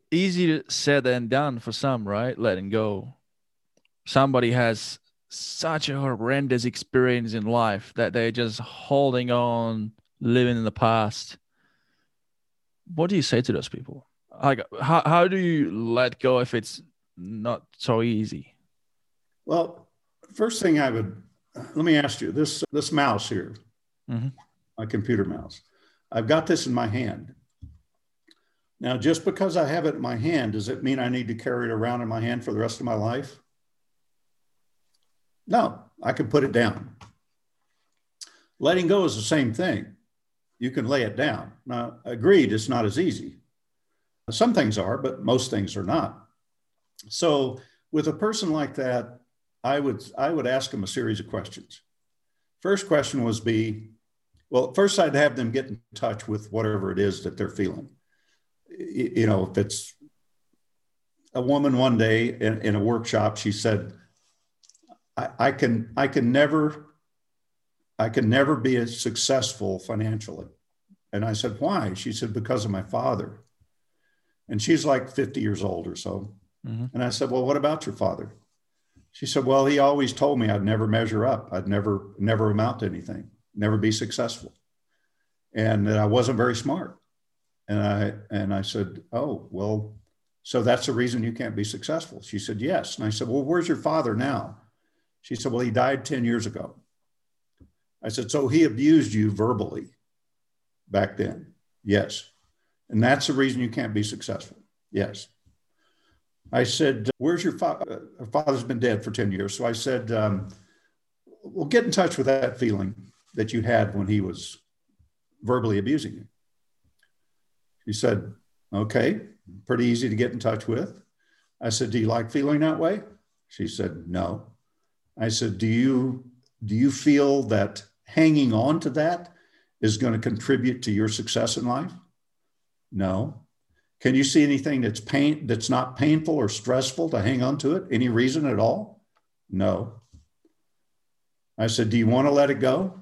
easy to said than done for some, right? Letting go. Somebody has such a horrendous experience in life that they're just holding on, living in the past. What do you say to those people? Like, how, how do you let go if it's not so easy? Well, first thing I would let me ask you this this mouse here mm-hmm. my computer mouse. I've got this in my hand. Now, just because I have it in my hand, does it mean I need to carry it around in my hand for the rest of my life? No, I can put it down. Letting go is the same thing. You can lay it down. Now, agreed, it's not as easy. Some things are, but most things are not. So, with a person like that, I would I would ask them a series of questions. First question was be, well, first I'd have them get in touch with whatever it is that they're feeling. You know, if it's a woman one day in, in a workshop, she said, I, I can I can never I can never be as successful financially. And I said, Why? She said, Because of my father. And she's like 50 years old or so. Mm-hmm. And I said, Well, what about your father? She said, Well, he always told me I'd never measure up. I'd never, never amount to anything, never be successful. And that I wasn't very smart. And I and I said, Oh, well, so that's the reason you can't be successful. She said, Yes. And I said, Well, where's your father now? She said, Well, he died 10 years ago. I said, So he abused you verbally back then? Yes. And that's the reason you can't be successful? Yes. I said, Where's your father? Her father's been dead for 10 years. So I said, um, Well, get in touch with that feeling that you had when he was verbally abusing you. She said, Okay, pretty easy to get in touch with. I said, Do you like feeling that way? She said, No. I said, Do you do you feel that hanging on to that is going to contribute to your success in life? No. Can you see anything that's pain that's not painful or stressful to hang on to it? Any reason at all? No. I said, Do you want to let it go?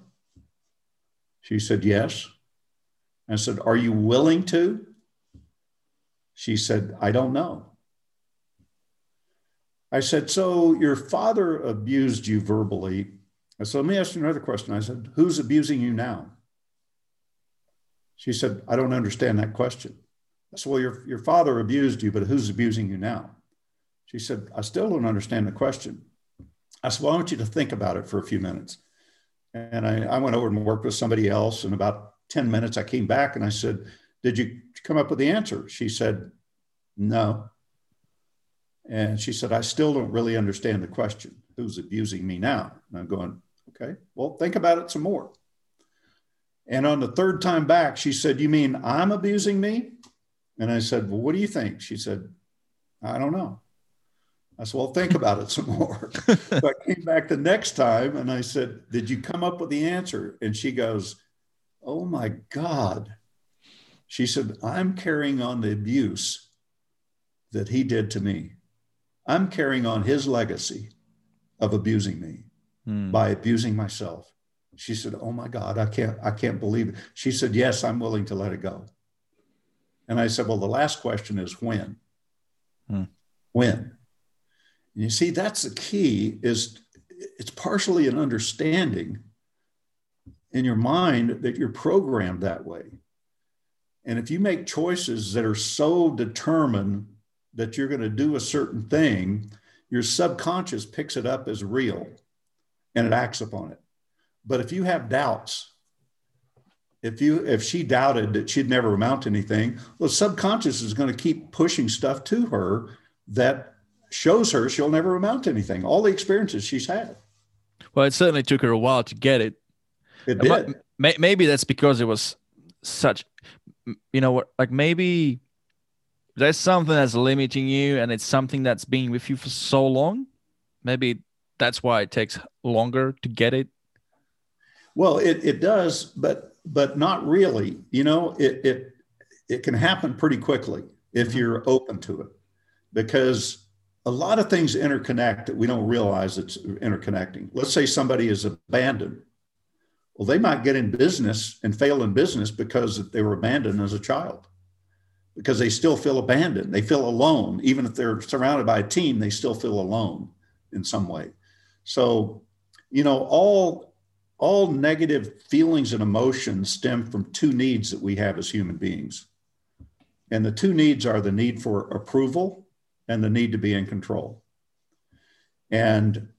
She said, Yes. I said, Are you willing to? She said, I don't know. I said, So your father abused you verbally. Said, Let me ask you another question. I said, Who's abusing you now? She said, I don't understand that question. I said, Well, your, your father abused you, but who's abusing you now? She said, I still don't understand the question. I said, Well, I want you to think about it for a few minutes. And I, I went over and worked with somebody else. And about 10 minutes, I came back and I said, Did you come up with the answer? She said, No. And she said, I still don't really understand the question. Who's abusing me now? And I'm going, Okay, well, think about it some more. And on the third time back, she said, You mean I'm abusing me? And I said, Well, what do you think? She said, I don't know. I said, Well, think about it (laughs) some more. (laughs) so I came back the next time and I said, Did you come up with the answer? And she goes, Oh my God. She said, I'm carrying on the abuse that he did to me. I'm carrying on his legacy of abusing me hmm. by abusing myself. She said, "Oh my God, I can't, I can't believe it." She said, "Yes, I'm willing to let it go." And I said, "Well, the last question is when? Hmm. When?" And you see, that's the key. Is it's partially an understanding in your mind that you're programmed that way. And if you make choices that are so determined that you're going to do a certain thing, your subconscious picks it up as real and it acts upon it. But if you have doubts, if you if she doubted that she'd never amount to anything, well, subconscious is going to keep pushing stuff to her that shows her she'll never amount to anything. All the experiences she's had. Well, it certainly took her a while to get it. It did. Maybe that's because it was such, you know, what like maybe there's something that's limiting you, and it's something that's been with you for so long. Maybe that's why it takes longer to get it well, it, it does, but but not really. You know, it it it can happen pretty quickly if mm-hmm. you're open to it, because a lot of things interconnect that we don't realize it's interconnecting. Let's say somebody is abandoned. Well, they might get in business and fail in business because they were abandoned as a child, because they still feel abandoned. They feel alone. Even if they're surrounded by a team, they still feel alone in some way. So, you know, all all negative feelings and emotions stem from two needs that we have as human beings. And the two needs are the need for approval and the need to be in control. And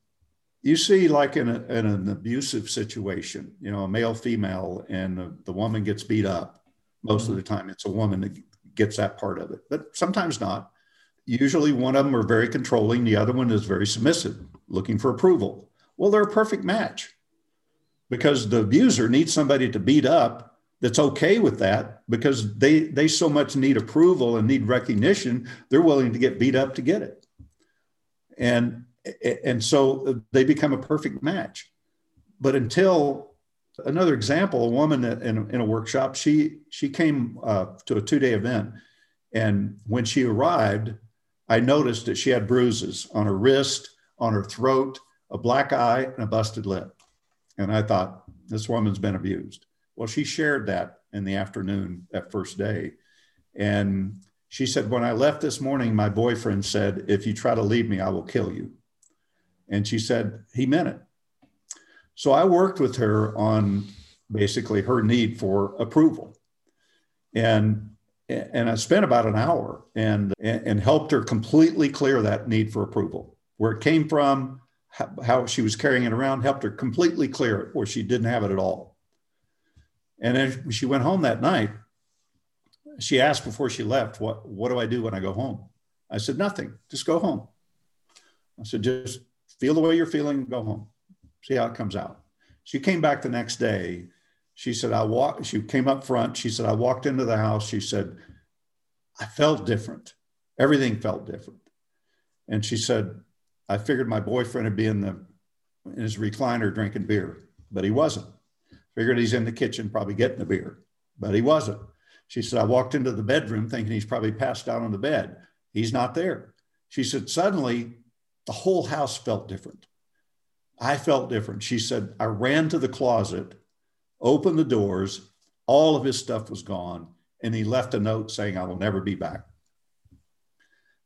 you see, like in, a, in an abusive situation, you know, a male, female, and the, the woman gets beat up. Most mm-hmm. of the time, it's a woman that gets that part of it, but sometimes not. Usually, one of them are very controlling, the other one is very submissive, looking for approval. Well, they're a perfect match because the abuser needs somebody to beat up that's okay with that because they they so much need approval and need recognition they're willing to get beat up to get it. And and so they become a perfect match. But until another example a woman in, in a workshop she she came uh, to a two-day event. And when she arrived i noticed that she had bruises on her wrist on her throat a black eye and a busted lip and i thought this woman's been abused well, she shared that in the afternoon that first day. And she said, When I left this morning, my boyfriend said, If you try to leave me, I will kill you. And she said, He meant it. So I worked with her on basically her need for approval. And and I spent about an hour and and helped her completely clear that need for approval, where it came from, how, she was carrying it around, helped her completely clear it, where she didn't have it at all. And then she went home that night. She asked before she left, what, what do I do when I go home? I said, nothing, just go home. I said, just feel the way you're feeling, go home, see how it comes out. She came back the next day. She said, I walked, she came up front. She said, I walked into the house. She said, I felt different. Everything felt different. And she said, I figured my boyfriend would be in the in his recliner drinking beer, but he wasn't. Figured he's in the kitchen, probably getting a beer, but he wasn't. She said, I walked into the bedroom thinking he's probably passed out on the bed. He's not there. She said, suddenly the whole house felt different. I felt different. She said, I ran to the closet, opened the doors, all of his stuff was gone, and he left a note saying, I will never be back.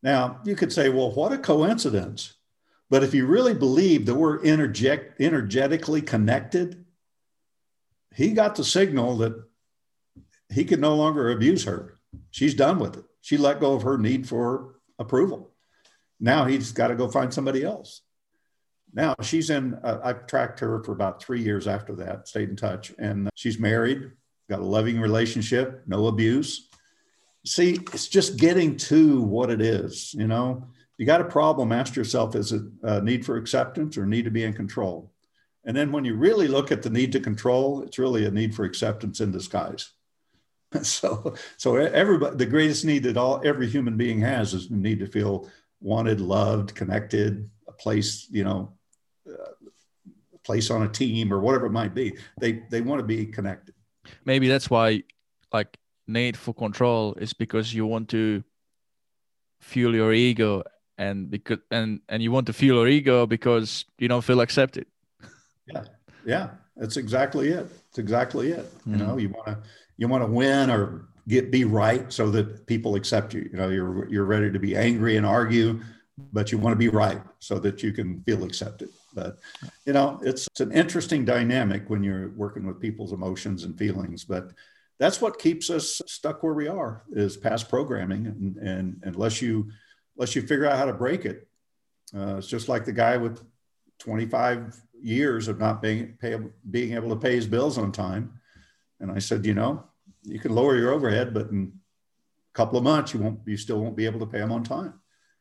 Now, you could say, well, what a coincidence. But if you really believe that we're energet- energetically connected, he got the signal that he could no longer abuse her. She's done with it. She let go of her need for approval. Now he's got to go find somebody else. Now she's in, uh, I've tracked her for about three years after that, stayed in touch, and she's married, got a loving relationship, no abuse. See, it's just getting to what it is. You know, you got a problem, ask yourself is it a need for acceptance or need to be in control? And then when you really look at the need to control, it's really a need for acceptance in disguise. (laughs) So, so everybody, the greatest need that all every human being has is the need to feel wanted, loved, connected, a place, you know, a place on a team or whatever it might be. They they want to be connected. Maybe that's why, like, need for control is because you want to fuel your ego and because and and you want to fuel your ego because you don't feel accepted yeah, yeah, that's exactly it. It's exactly it. Mm-hmm. You know, you want to you want to win or get be right so that people accept you. You know, you're you're ready to be angry and argue, but you want to be right so that you can feel accepted. But you know, it's, it's an interesting dynamic when you're working with people's emotions and feelings. But that's what keeps us stuck where we are is past programming, and, and unless you unless you figure out how to break it, uh, it's just like the guy with 25 years of not being pay, being able to pay his bills on time. And I said, you know, you can lower your overhead, but in a couple of months, you won't, you still won't be able to pay them on time.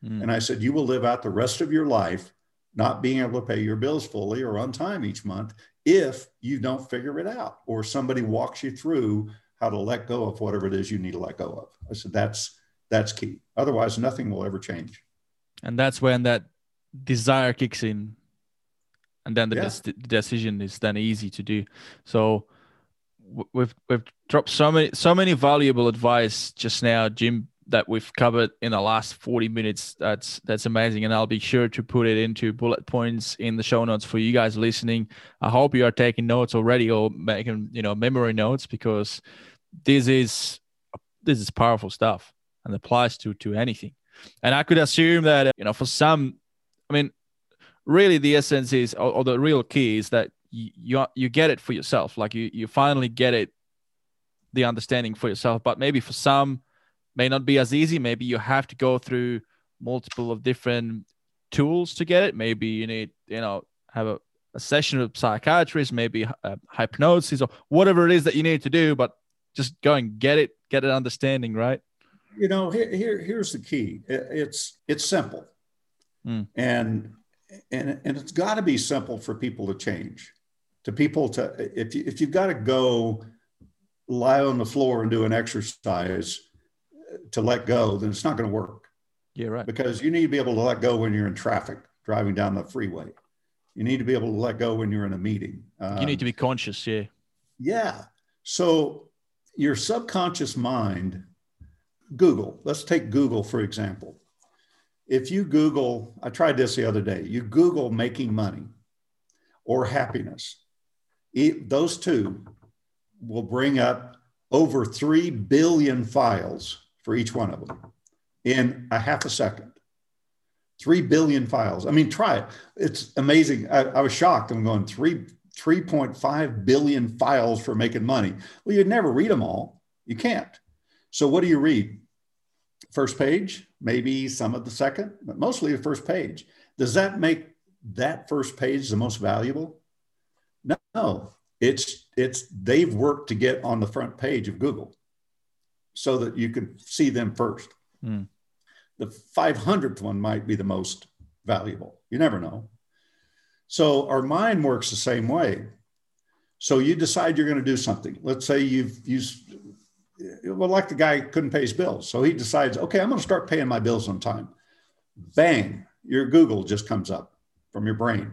Mm. And I said, you will live out the rest of your life not being able to pay your bills fully or on time each month if you don't figure it out or somebody walks you through how to let go of whatever it is you need to let go of. I said, that's, that's key. Otherwise, nothing will ever change. And that's when that desire kicks in and then the yeah. des- decision is then easy to do. So we've we've dropped so many so many valuable advice just now, Jim, that we've covered in the last 40 minutes. That's that's amazing, and I'll be sure to put it into bullet points in the show notes for you guys listening. I hope you are taking notes already or making you know memory notes because this is this is powerful stuff and applies to to anything. And I could assume that you know for some, I mean really the essence is or, or, the real key is that you, you you get it for yourself. Like you you finally get it the understanding for yourself. But maybe for some may not be as easy. Maybe you have to go through multiple of different tools to get it. Maybe you need you know have a, a session with psychiatrist maybe uh, hypnosis or whatever it is that you need to do but just go and get it get an understanding right you know here, here here's the key. It's it's simple. Mm. and and, and it's got to be simple for people to change to people to if, you, if you've got to go lie on the floor and do an exercise to let go then it's not going to work. Yeah right. Because you need to be able to let go when you're in traffic driving down the freeway. You need to be able to let go when you're in a meeting. Um, you need to be conscious yeah. Yeah. So your subconscious mind google let's take google for example if you google i tried this the other day you google making money or happiness those two will bring up over 3 billion files for each one of them in a half a second. 3 billion files. I mean, try it. It's amazing. I, I was shocked. I'm going, 3, 3.5 billion files for making money. Well, you'd never read them all. You can't. So, what do you read? First page, maybe some of the second, but mostly the first page. Does that make that first page the most valuable? No, it's it's they've worked to get on the front page of Google so that you can see them first. Mm. The 500th one might be the most valuable. You never know. So our mind works the same way. So you decide you're going to do something. Let's say you've used, well, like the guy couldn't pay his bills. So he decides, okay, I'm going to start paying my bills on time. Bang, your Google just comes up from your brain.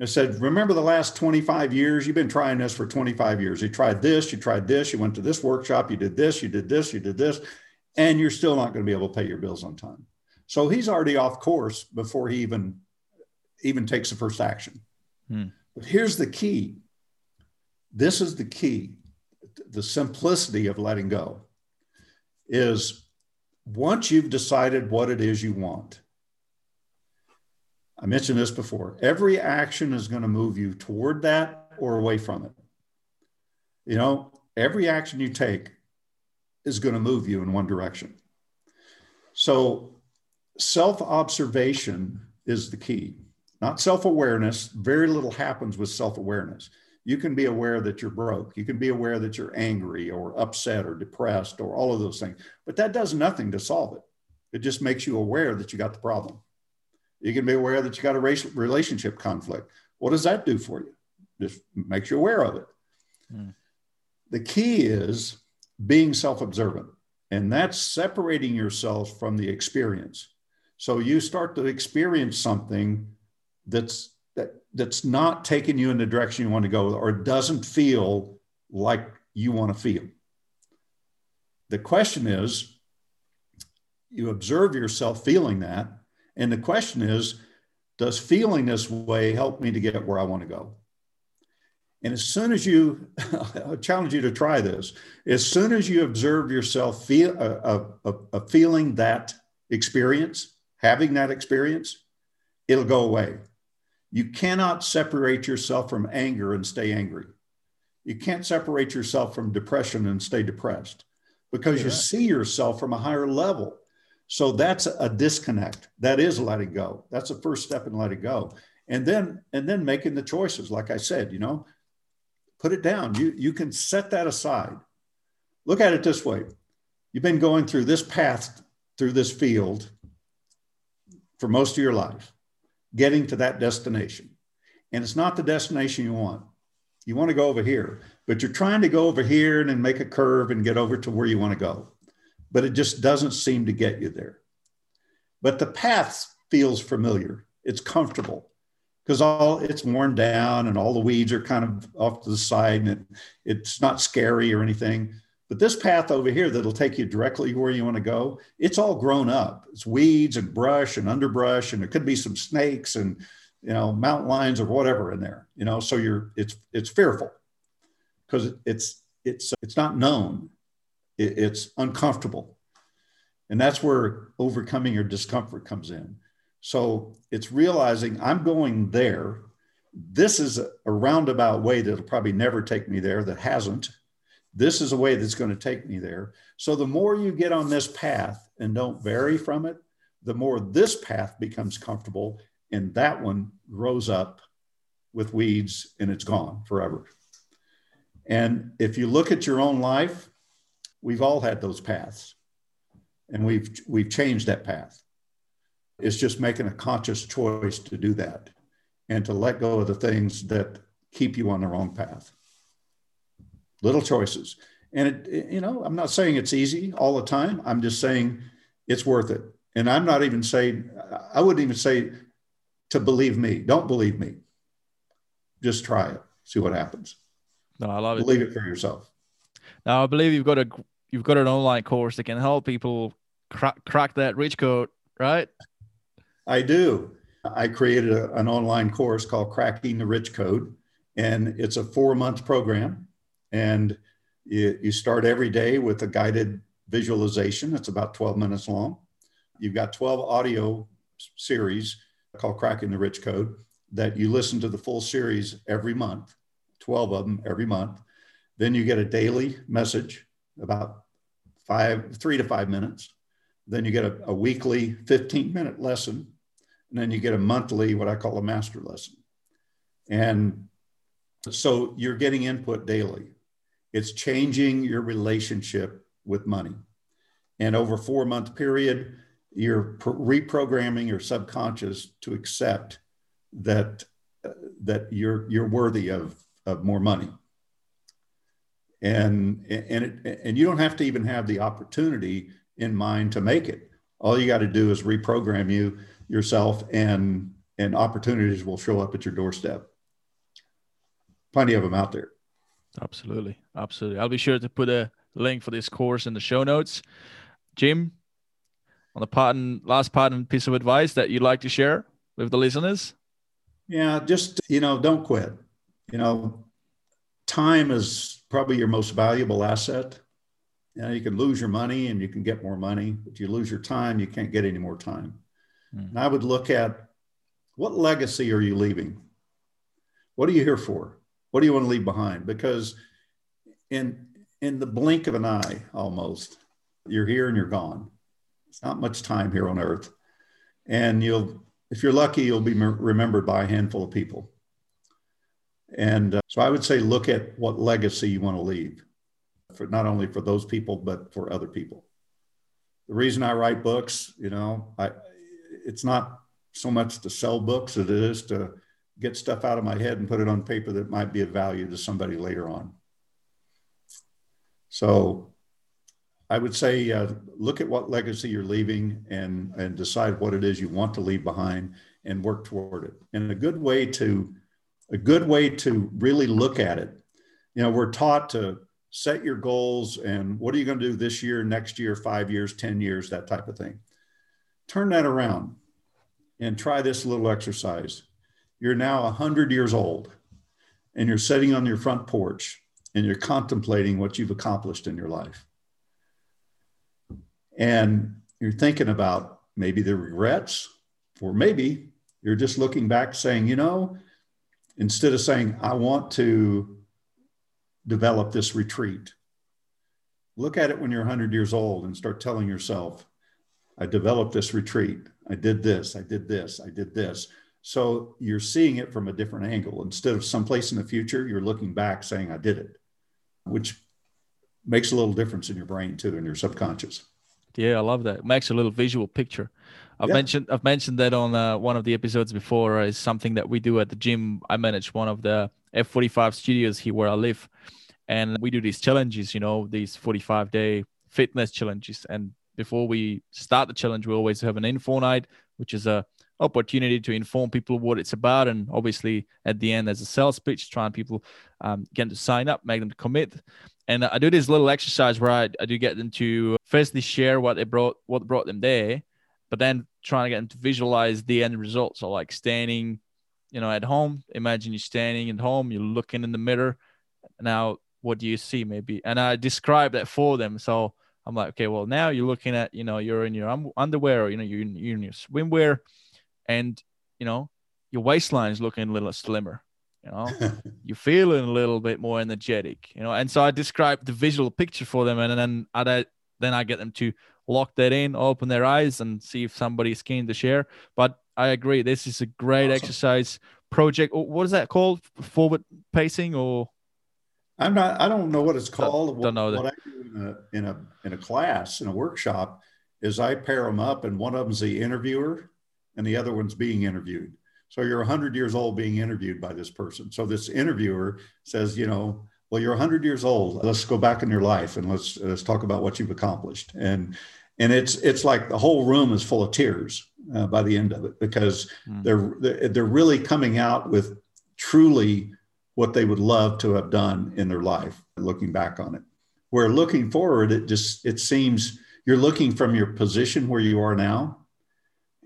It said, Remember the last 25 years? You've been trying this for 25 years. You tried this, you tried this, you went to this workshop, you did this, you did this, you did this, and you're still not going to be able to pay your bills on time. So he's already off course before he even even takes the first action. Hmm. But here's the key. This is the key. The simplicity of letting go is once you've decided what it is you want, I mentioned this before. Every action is going to move you toward that or away from it. You know, every action you take is going to move you in one direction. So, self observation is the key, not self awareness. Very little happens with self awareness. You can be aware that you're broke. You can be aware that you're angry or upset or depressed or all of those things, but that does nothing to solve it. It just makes you aware that you got the problem. You can be aware that you got a racial relationship conflict. What does that do for you? Just makes you aware of it. Mm. The key is being self observant, and that's separating yourself from the experience. So you start to experience something that's that that's not taking you in the direction you want to go or doesn't feel like you want to feel. The question is you observe yourself feeling that and the question is, does feeling this way help me to get where I want to go? And as soon as you, (laughs) I challenge you to try this, as soon as you observe yourself feel a, a, a feeling that experience, having that experience, it'll go away. You cannot separate yourself from anger and stay angry. You can't separate yourself from depression and stay depressed because yeah. you see yourself from a higher level. So that's a disconnect. That is letting go. That's the first step in letting go. And then and then making the choices. Like I said, you know, put it down. You you can set that aside. Look at it this way. You've been going through this path through this field for most of your life, getting to that destination. And it's not the destination you want. You want to go over here, but you're trying to go over here and then make a curve and get over to where you want to go but it just doesn't seem to get you there. But the path feels familiar. It's comfortable because all it's worn down and all the weeds are kind of off to the side and it, it's not scary or anything. But this path over here that'll take you directly where you want to go, it's all grown up. It's weeds and brush and underbrush, and there could be some snakes and you know mountain lions or whatever in there. You know, so you're it's it's fearful because it's it's it's not known it, it's uncomfortable. And that's where overcoming your discomfort comes in. So it's realizing I'm going there. This is a roundabout way that'll probably never take me there, that hasn't. This is a way that's going to take me there. So the more you get on this path and don't vary from it, the more this path becomes comfortable and that one grows up with weeds and it's gone forever. And if you look at your own life, We've all had those paths, and we've we've changed that path. It's just making a conscious choice to do that and to let go of the things that keep you on the wrong path. Little choices. And it, you know, I'm not saying it's easy all the time. I'm just saying it's worth it. And I'm not even saying, I wouldn't even say to believe me. Don't believe me. Just try it. See what happens. No, I love it. Believe it for yourself. Now, I believe you've got a you've got an online course that can help people crack crack that rich code, right? I do. I created a, an online course called Cracking the Rich Code, and it's a four month program. And you, you start every day with a guided visualization. It's about 12 minutes long. You've got 12 audio series called Cracking the Rich Code that you listen to the full series every month, 12 of them every month. Then you get a daily message about five, three to five minutes. Then you get a, a weekly 15 minute lesson. And then you get a monthly, what I call a master lesson. And so you're getting input daily. It's changing your relationship with money. And over four month period, you're reprogramming your subconscious to accept that uh, that you're you're worthy of of more money. And and it, and you don't have to even have the opportunity in mind to make it. All you got to do is reprogram you yourself and and opportunities will show up at your doorstep. Plenty of them out there absolutely absolutely i'll be sure to put a link for this course in the show notes jim on the part and last part and piece of advice that you'd like to share with the listeners? Yeah, just, you know, don't quit. You know, time is probably your most valuable asset. You know, you can lose your money and you can get more money, but you lose your time, you can't get any more time. Mm. And I would look at what legacy are you leaving? What are you here for? What do you want to leave behind? Because in in the blink of an eye, almost, you're here and you're gone. It's not much time here on earth. And you'll, if you're lucky, you'll be remembered by a handful of people. And uh, so I would say look at what legacy you want to leave for not only for those people, but for other people. The reason I write books, you know, I, it's not so much to sell books as it is to get stuff out of my head and put it on paper that might be of value to somebody later on. So I would say uh, look at what legacy you're leaving and and decide what it is you want to leave behind and work toward it. And a good way to a good way to really look at it. You know, we're taught to set your goals and what are you going to do this year, next year, 5 years, 10 years, that type of thing. Turn that around and try this little exercise. You're now 100 years old and you're sitting on your front porch and you're contemplating what you've accomplished in your life and you're thinking about maybe the regrets, or maybe you're just looking back saying, you know, instead of saying, I want to develop this retreat, look at it when you're 100 years old and start telling yourself, I developed this retreat. I did this, I did this, I did this. So you're seeing it from a different angle. Instead of someplace in the future, you're looking back saying, I did it, which makes a little difference in your brain too, in your subconscious. Yeah, I love that. It makes a little visual picture. I've yeah. mentioned I've mentioned that on uh, one of the episodes before. Is something that we do at the gym. I manage one of the F45 studios here where I live, and we do these challenges. You know, these 45 day fitness challenges. And before we start the challenge, we always have an info night, which is a opportunity to inform people what it's about. And obviously, at the end, there's a sales pitch, trying people um, get to sign up, make them commit. And I do this little exercise where I, I do get them to firstly share what they brought, what brought them there, but then trying to get them to visualize the end result. So like standing, you know, at home. Imagine you're standing at home, you're looking in the mirror. Now, what do you see? Maybe, and I describe that for them. So I'm like, okay, well, now you're looking at, you know, you're in your underwear, or you know, you're in, you're in your swimwear, and you know, your waistline is looking a little slimmer you know? (laughs) You're feeling a little bit more energetic you know? And so i describe the visual picture for them and then i then i get them to lock that in open their eyes and see if somebody's keen to share. But i agree this is a great awesome. exercise project. What is that called? Forward pacing or? I'm not i don't know what it's called. don't, know what, what i do in a, in a in a class in a workshop is i pair them up and one of them's the interviewer and the other one's being interviewed. So you're 100 years old being interviewed by this person. So this interviewer says, you know, well, you're 100 years old. Let's go back in your life and let's let's talk about what you've accomplished. And and it's it's like the whole room is full of tears uh, by the end of it because mm. they're they're really coming out with truly what they would love to have done in their life looking back on it where looking forward it just it seems you're looking from your position where you are now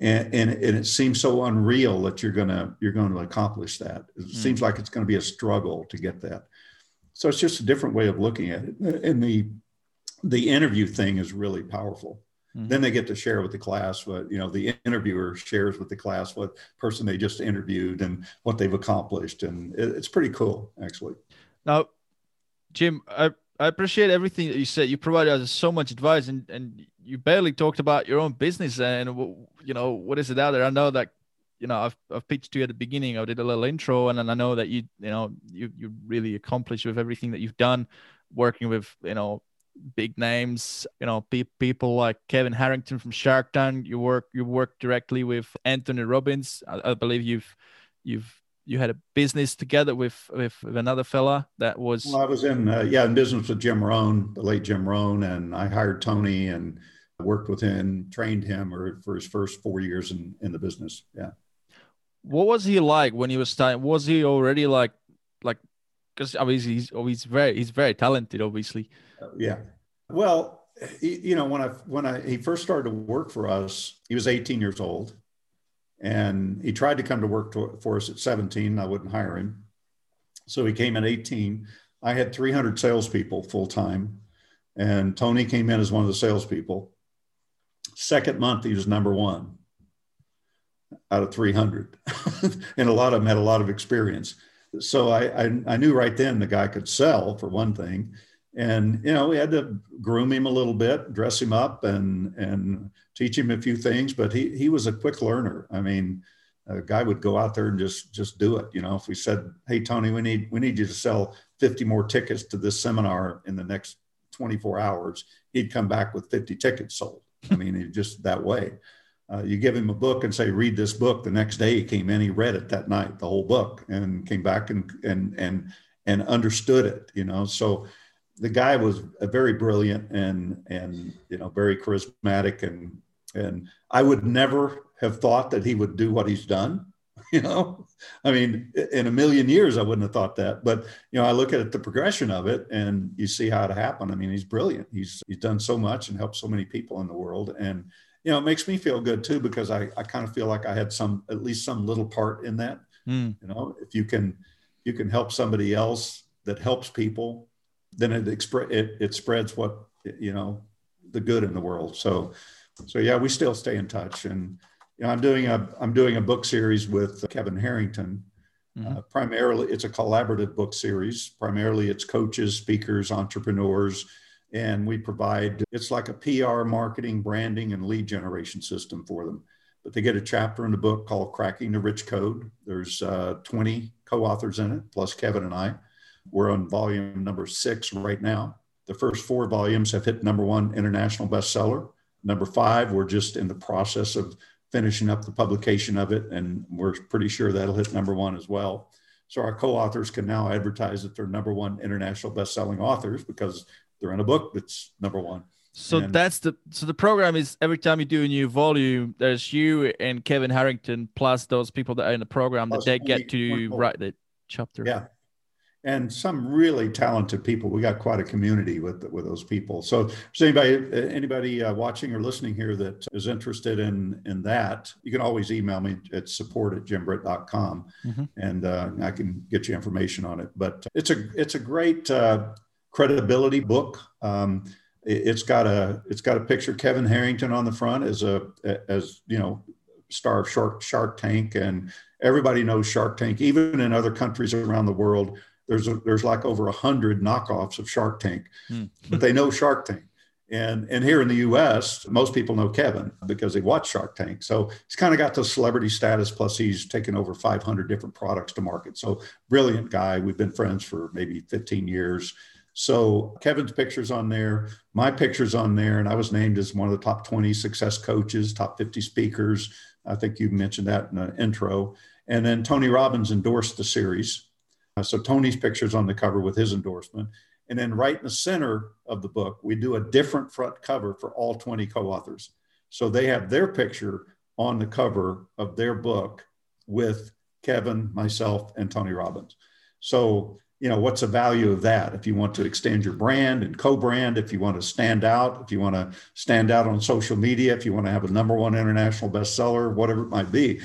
and, and, and it seems so unreal that you're gonna you're going to accomplish that it mm. seems like it's going to be a struggle to get that so it's just a different way of looking at it and the the interview thing is really powerful Mm-hmm. Then they get to share with the class what, you know, the interviewer shares with the class what person they just interviewed and what they've accomplished. And it, it's pretty cool, actually. Now, Jim, I, I appreciate everything that you said. You provided us so much advice and, and you barely talked about your own business and, you know, what is it out there? I know that you know, I've, I've pitched to you at the beginning. I did a little intro, and then I know that you, you know, you you really accomplished with everything that you've done, working with, you know, big names, you know, pe- people like Kevin Harrington from Shark Tank. You work you work directly with Anthony Robbins. I, I believe you've you've you had a business together with with, with another fella that was. Well, I was in uh, yeah in business with Jim Rohn, the late Jim Rohn, and I hired Tony and worked with him, trained him, or for his first four years in in the business. Yeah. What was he like when he was starting? Was he already like like because obviously he's, oh, he's very he's very talented, obviously yeah. Well, you know, when I when I he first started to work for us, he was 18 years old, and he tried to come to work to, for us at 17. I wouldn't hire him, so he came at 18. I had 300 salespeople full time, and Tony came in as one of the salespeople. Second month, he was number one out of 300, (laughs) and a lot of them had a lot of experience. So I, I I knew right then the guy could sell for one thing and you know we had to groom him a little bit dress him up and and teach him a few things but he he was a quick learner. I mean a guy would go out there and just just do it you know. If we said hey tony we need we need you to sell 50 more tickets to this seminar in the next 24 hours he'd come back with 50 tickets sold. I mean just that way. Uh, you give him a book and say read this book. The next day he came in he read it that night the whole book and came back and and and and understood it you know. So the guy was very brilliant and and you know very charismatic and and I would never have thought that he would do what he's done. (laughs) You know, I mean, in a million years, I wouldn't have thought that. But you know, I look at the progression of it, and you see how it happened. I mean, he's brilliant. He's he's done so much and helped so many people in the world, and you know, it makes me feel good too because I I kind of feel like I had some at least some little part in that. Mm. You know, if you can you can help somebody else that helps people then it, expre- it it spreads what you know the good in the world. So so yeah, we still stay in touch, and you know, I'm doing a I'm doing a book series with Kevin Harrington. Mm-hmm. Uh, primarily, it's a collaborative book series. Primarily, it's coaches, speakers, entrepreneurs, and we provide it's like a PR, marketing, branding, and lead generation system for them. But they get a chapter in the book called "Cracking the Rich Code." There's uh, 20 co-authors in it, plus Kevin and I we're on volume number six right now. The first four volumes have hit number one international bestseller. Number five, we're just in the process of finishing up the publication of it, and we're pretty sure that'll hit number one as well. So our co-authors can now advertise that they're number one international best-selling authors because they're in a book that's number one. So and that's the so the program is every time you do a new volume, there's you and Kevin Harrington plus those people that are in the program that they get to write the chapter. Yeah, and some really talented people. We got quite a community with with those people. So, if anybody anybody uh, watching or listening here that is interested in in that, you can always email me at support at jimbritt.com mm-hmm. and uh, I can get you information on it. But it's a it's a great uh, credibility book. Um, it, it's got a it's got a picture of Kevin Harrington on the front as a as you know star of Shark Shark Tank and everybody knows Shark Tank even in other countries around the world there's a, there's like over a hundred knockoffs of Shark Tank, mm. but they know Shark Tank. And and here in the U.S., most people know Kevin because they watch Shark Tank. So he's kind of got the celebrity status. Plus, he's taken over 500 different products to market. So brilliant guy. We've been friends for maybe 15 years. So Kevin's picture's on there, my picture's on there, and I was named as one of the top 20 success coaches, top 50 speakers, I think you mentioned that in the intro. And then Tony Robbins endorsed the series. Uh, so Tony's picture's on the cover with his endorsement. And then right in the center of the book, we do a different front cover for all 20 co authors. So they have their picture on the cover of their book with Kevin, myself, and Tony Robbins. So, you know, what's the value of that? If you want to extend your brand and co brand, if you want to stand out, if you want to stand out on social media, if you want to have a number one international bestseller, whatever it might be,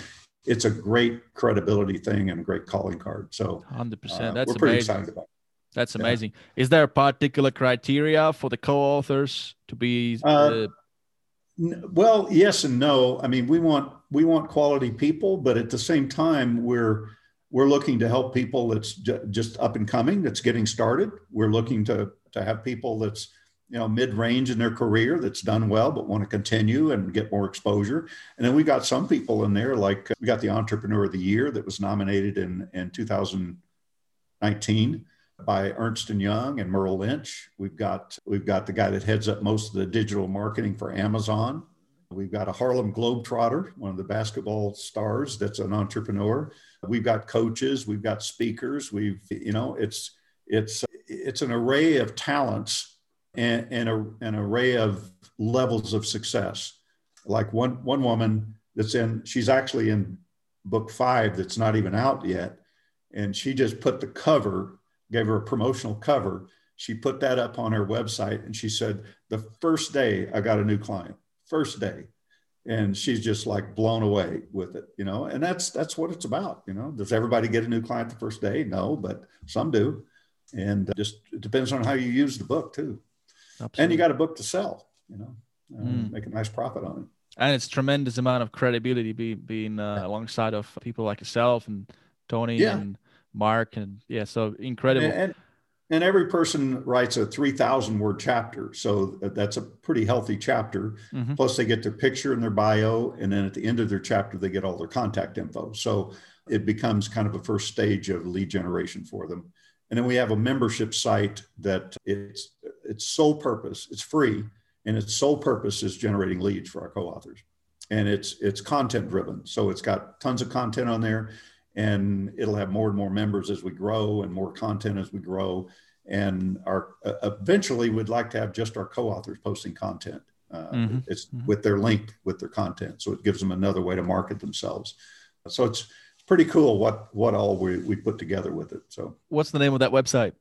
it's a great credibility thing and a great calling card. So, 100%. Uh, That's we're pretty amazing. excited about it. That's amazing. Yeah. Is there a particular criteria for the co-authors to be? Uh, uh, well, yes and no. I mean, we want we want quality people, but at the same time, we're we're looking to help people that's j- just up and coming, that's getting started. We're looking to to have people that's you know mid range in their career that's done well but want to continue and get more exposure. And then we got some people in there like we got the Entrepreneur of the Year that was nominated in in 2019 by Ernst and Young and Merrill Lynch. We've got we've got the guy that heads up most of the digital marketing for Amazon. We've got a Harlem Globetrotter, one of the basketball stars that's an entrepreneur. We've got coaches, we've got speakers, we've you know, it's it's it's an array of talents and, and a, an array of levels of success. Like one one woman that's in, she's actually in book five that's not even out yet. And she just put the cover gave her a promotional cover. She put that up on her website and she said, The first day I got a new client, first day. And she's just like blown away with it, you know, and that's that's what it's about, you know. Does everybody get a new client the first day? No, but some do. And uh, just it depends on how you use the book too. Absolutely. And you got a book to sell, you know, uh, mm. make a nice profit on it. And it's tremendous amount of credibility be, being uh, alongside of people like yourself and Tony yeah. and Mark, and yeah, so incredible. And, and every person writes a 3,000 word chapter. So that's a pretty healthy chapter. Mm-hmm. Plus, they get their picture and their bio. And then at the end of their chapter, they get all their contact info. So it becomes kind of a first stage of lead generation for them. And then we have a membership site that it's its sole purpose, it's free, and its sole purpose is generating leads for our co-authors. And it's it's content driven. So it's got tons of content on there and it'll have more and more members as we grow and more content as we grow and our uh, eventually we'd like to have just our co-authors posting content uh, mm-hmm. it's mm-hmm. with their link with their content so it gives them another way to market themselves so it's pretty cool what what all we, we put together with it so what's the name of that website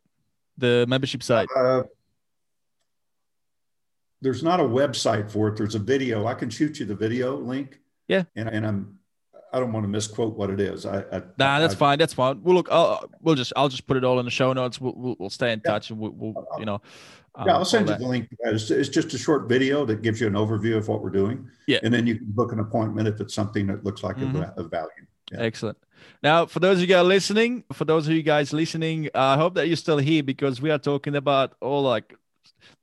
the membership site uh, there's not a website for it there's a video i can shoot you the video link yeah and, and i'm I don't want to misquote what it is. I, I nah, that's I, fine. That's fine. We'll look. I'll, we'll just I'll just put it all in the show notes. We'll we'll, we'll stay in yeah. touch and we'll, we'll, you know. Um, yeah, I'll send you the link. It's, it's, just a short video that gives you an overview of what we're doing. Yeah, and then you can book an appointment if it's something that looks like mm-hmm. a, a value. Yeah. Excellent. Now, for those of you guys listening, for those of you guys listening, uh, I hope that you're still here because we are talking about all like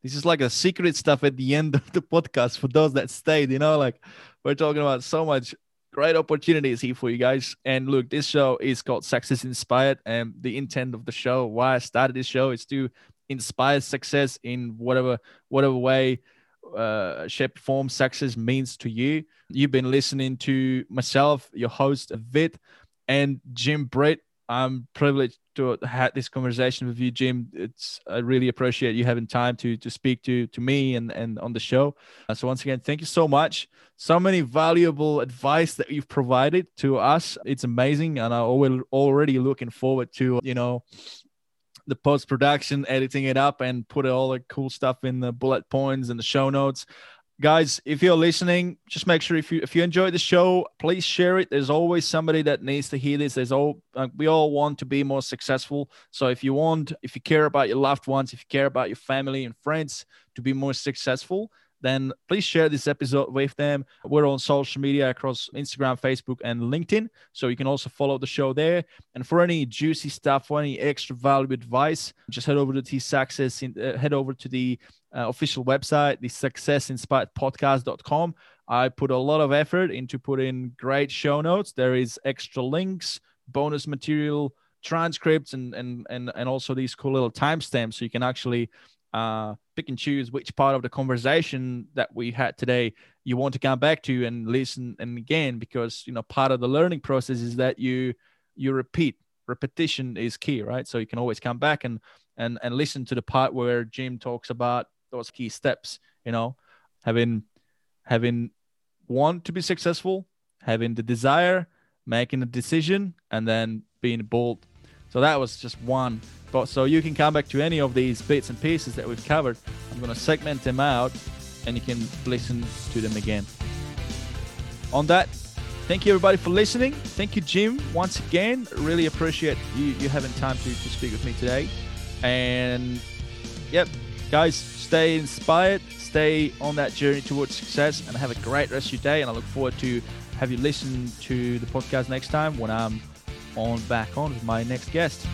this is like a secret stuff at the end of the podcast for those that stayed. You know, like we're talking about so much great opportunities here for you guys. And look, this show is called Success Inspired. And the intent of the show, why I started this show, is to inspire success in whatever whatever way, uh, shape, form success means to you. You've been listening to myself, your host vit and Jim Britt. I'm privileged to have this conversation with you, Jim. It's I really appreciate you having time to to speak to to me and and on the show. Uh, so once again, thank you so much. So many valuable advice that you've provided to us. It's amazing, and I'm already looking forward to you know the post production, editing it up, and put all the cool stuff in the bullet points and the show notes guys if you're listening just make sure if you if you enjoyed the show please share it. There's always somebody that needs to hear this. There's all uh, we all want to be more successful. So if you want if you care about your loved ones if you care about your family and friends to be more successful then please share this episode with them. We're on social media across Instagram, Facebook, and LinkedIn. So you can also follow the show there. And for any juicy stuff, for any extra value advice, just head over to the Success, uh, head over to the uh, official website, the successinspiredpodcast.com. I put a lot of effort into putting great show notes. There is extra links, bonus material, transcripts, and and and, and also these cool little timestamps so you can actually uh, pick and choose which part of the conversation that we had today you want to come back to and listen and again because you know part of the learning process is that you you repeat. Repetition is key right? So you can always come back and and and listen to the part where jim talks about those key steps you know having having want to be successful having the desire making a decision and then being bold. So that was just one but so you can come back to any of these bits and pieces that we've covered i'm going to segment them out and you can listen to them again. On that, thank you everybody for listening. Thank you, Jim, once again. Really appreciate you, you having time to, to speak with me today. And yep, guys, stay inspired, stay on that journey towards success, and have a great rest of your day. And I look forward to have you listen to the podcast next time when I'm on back on with my next guest.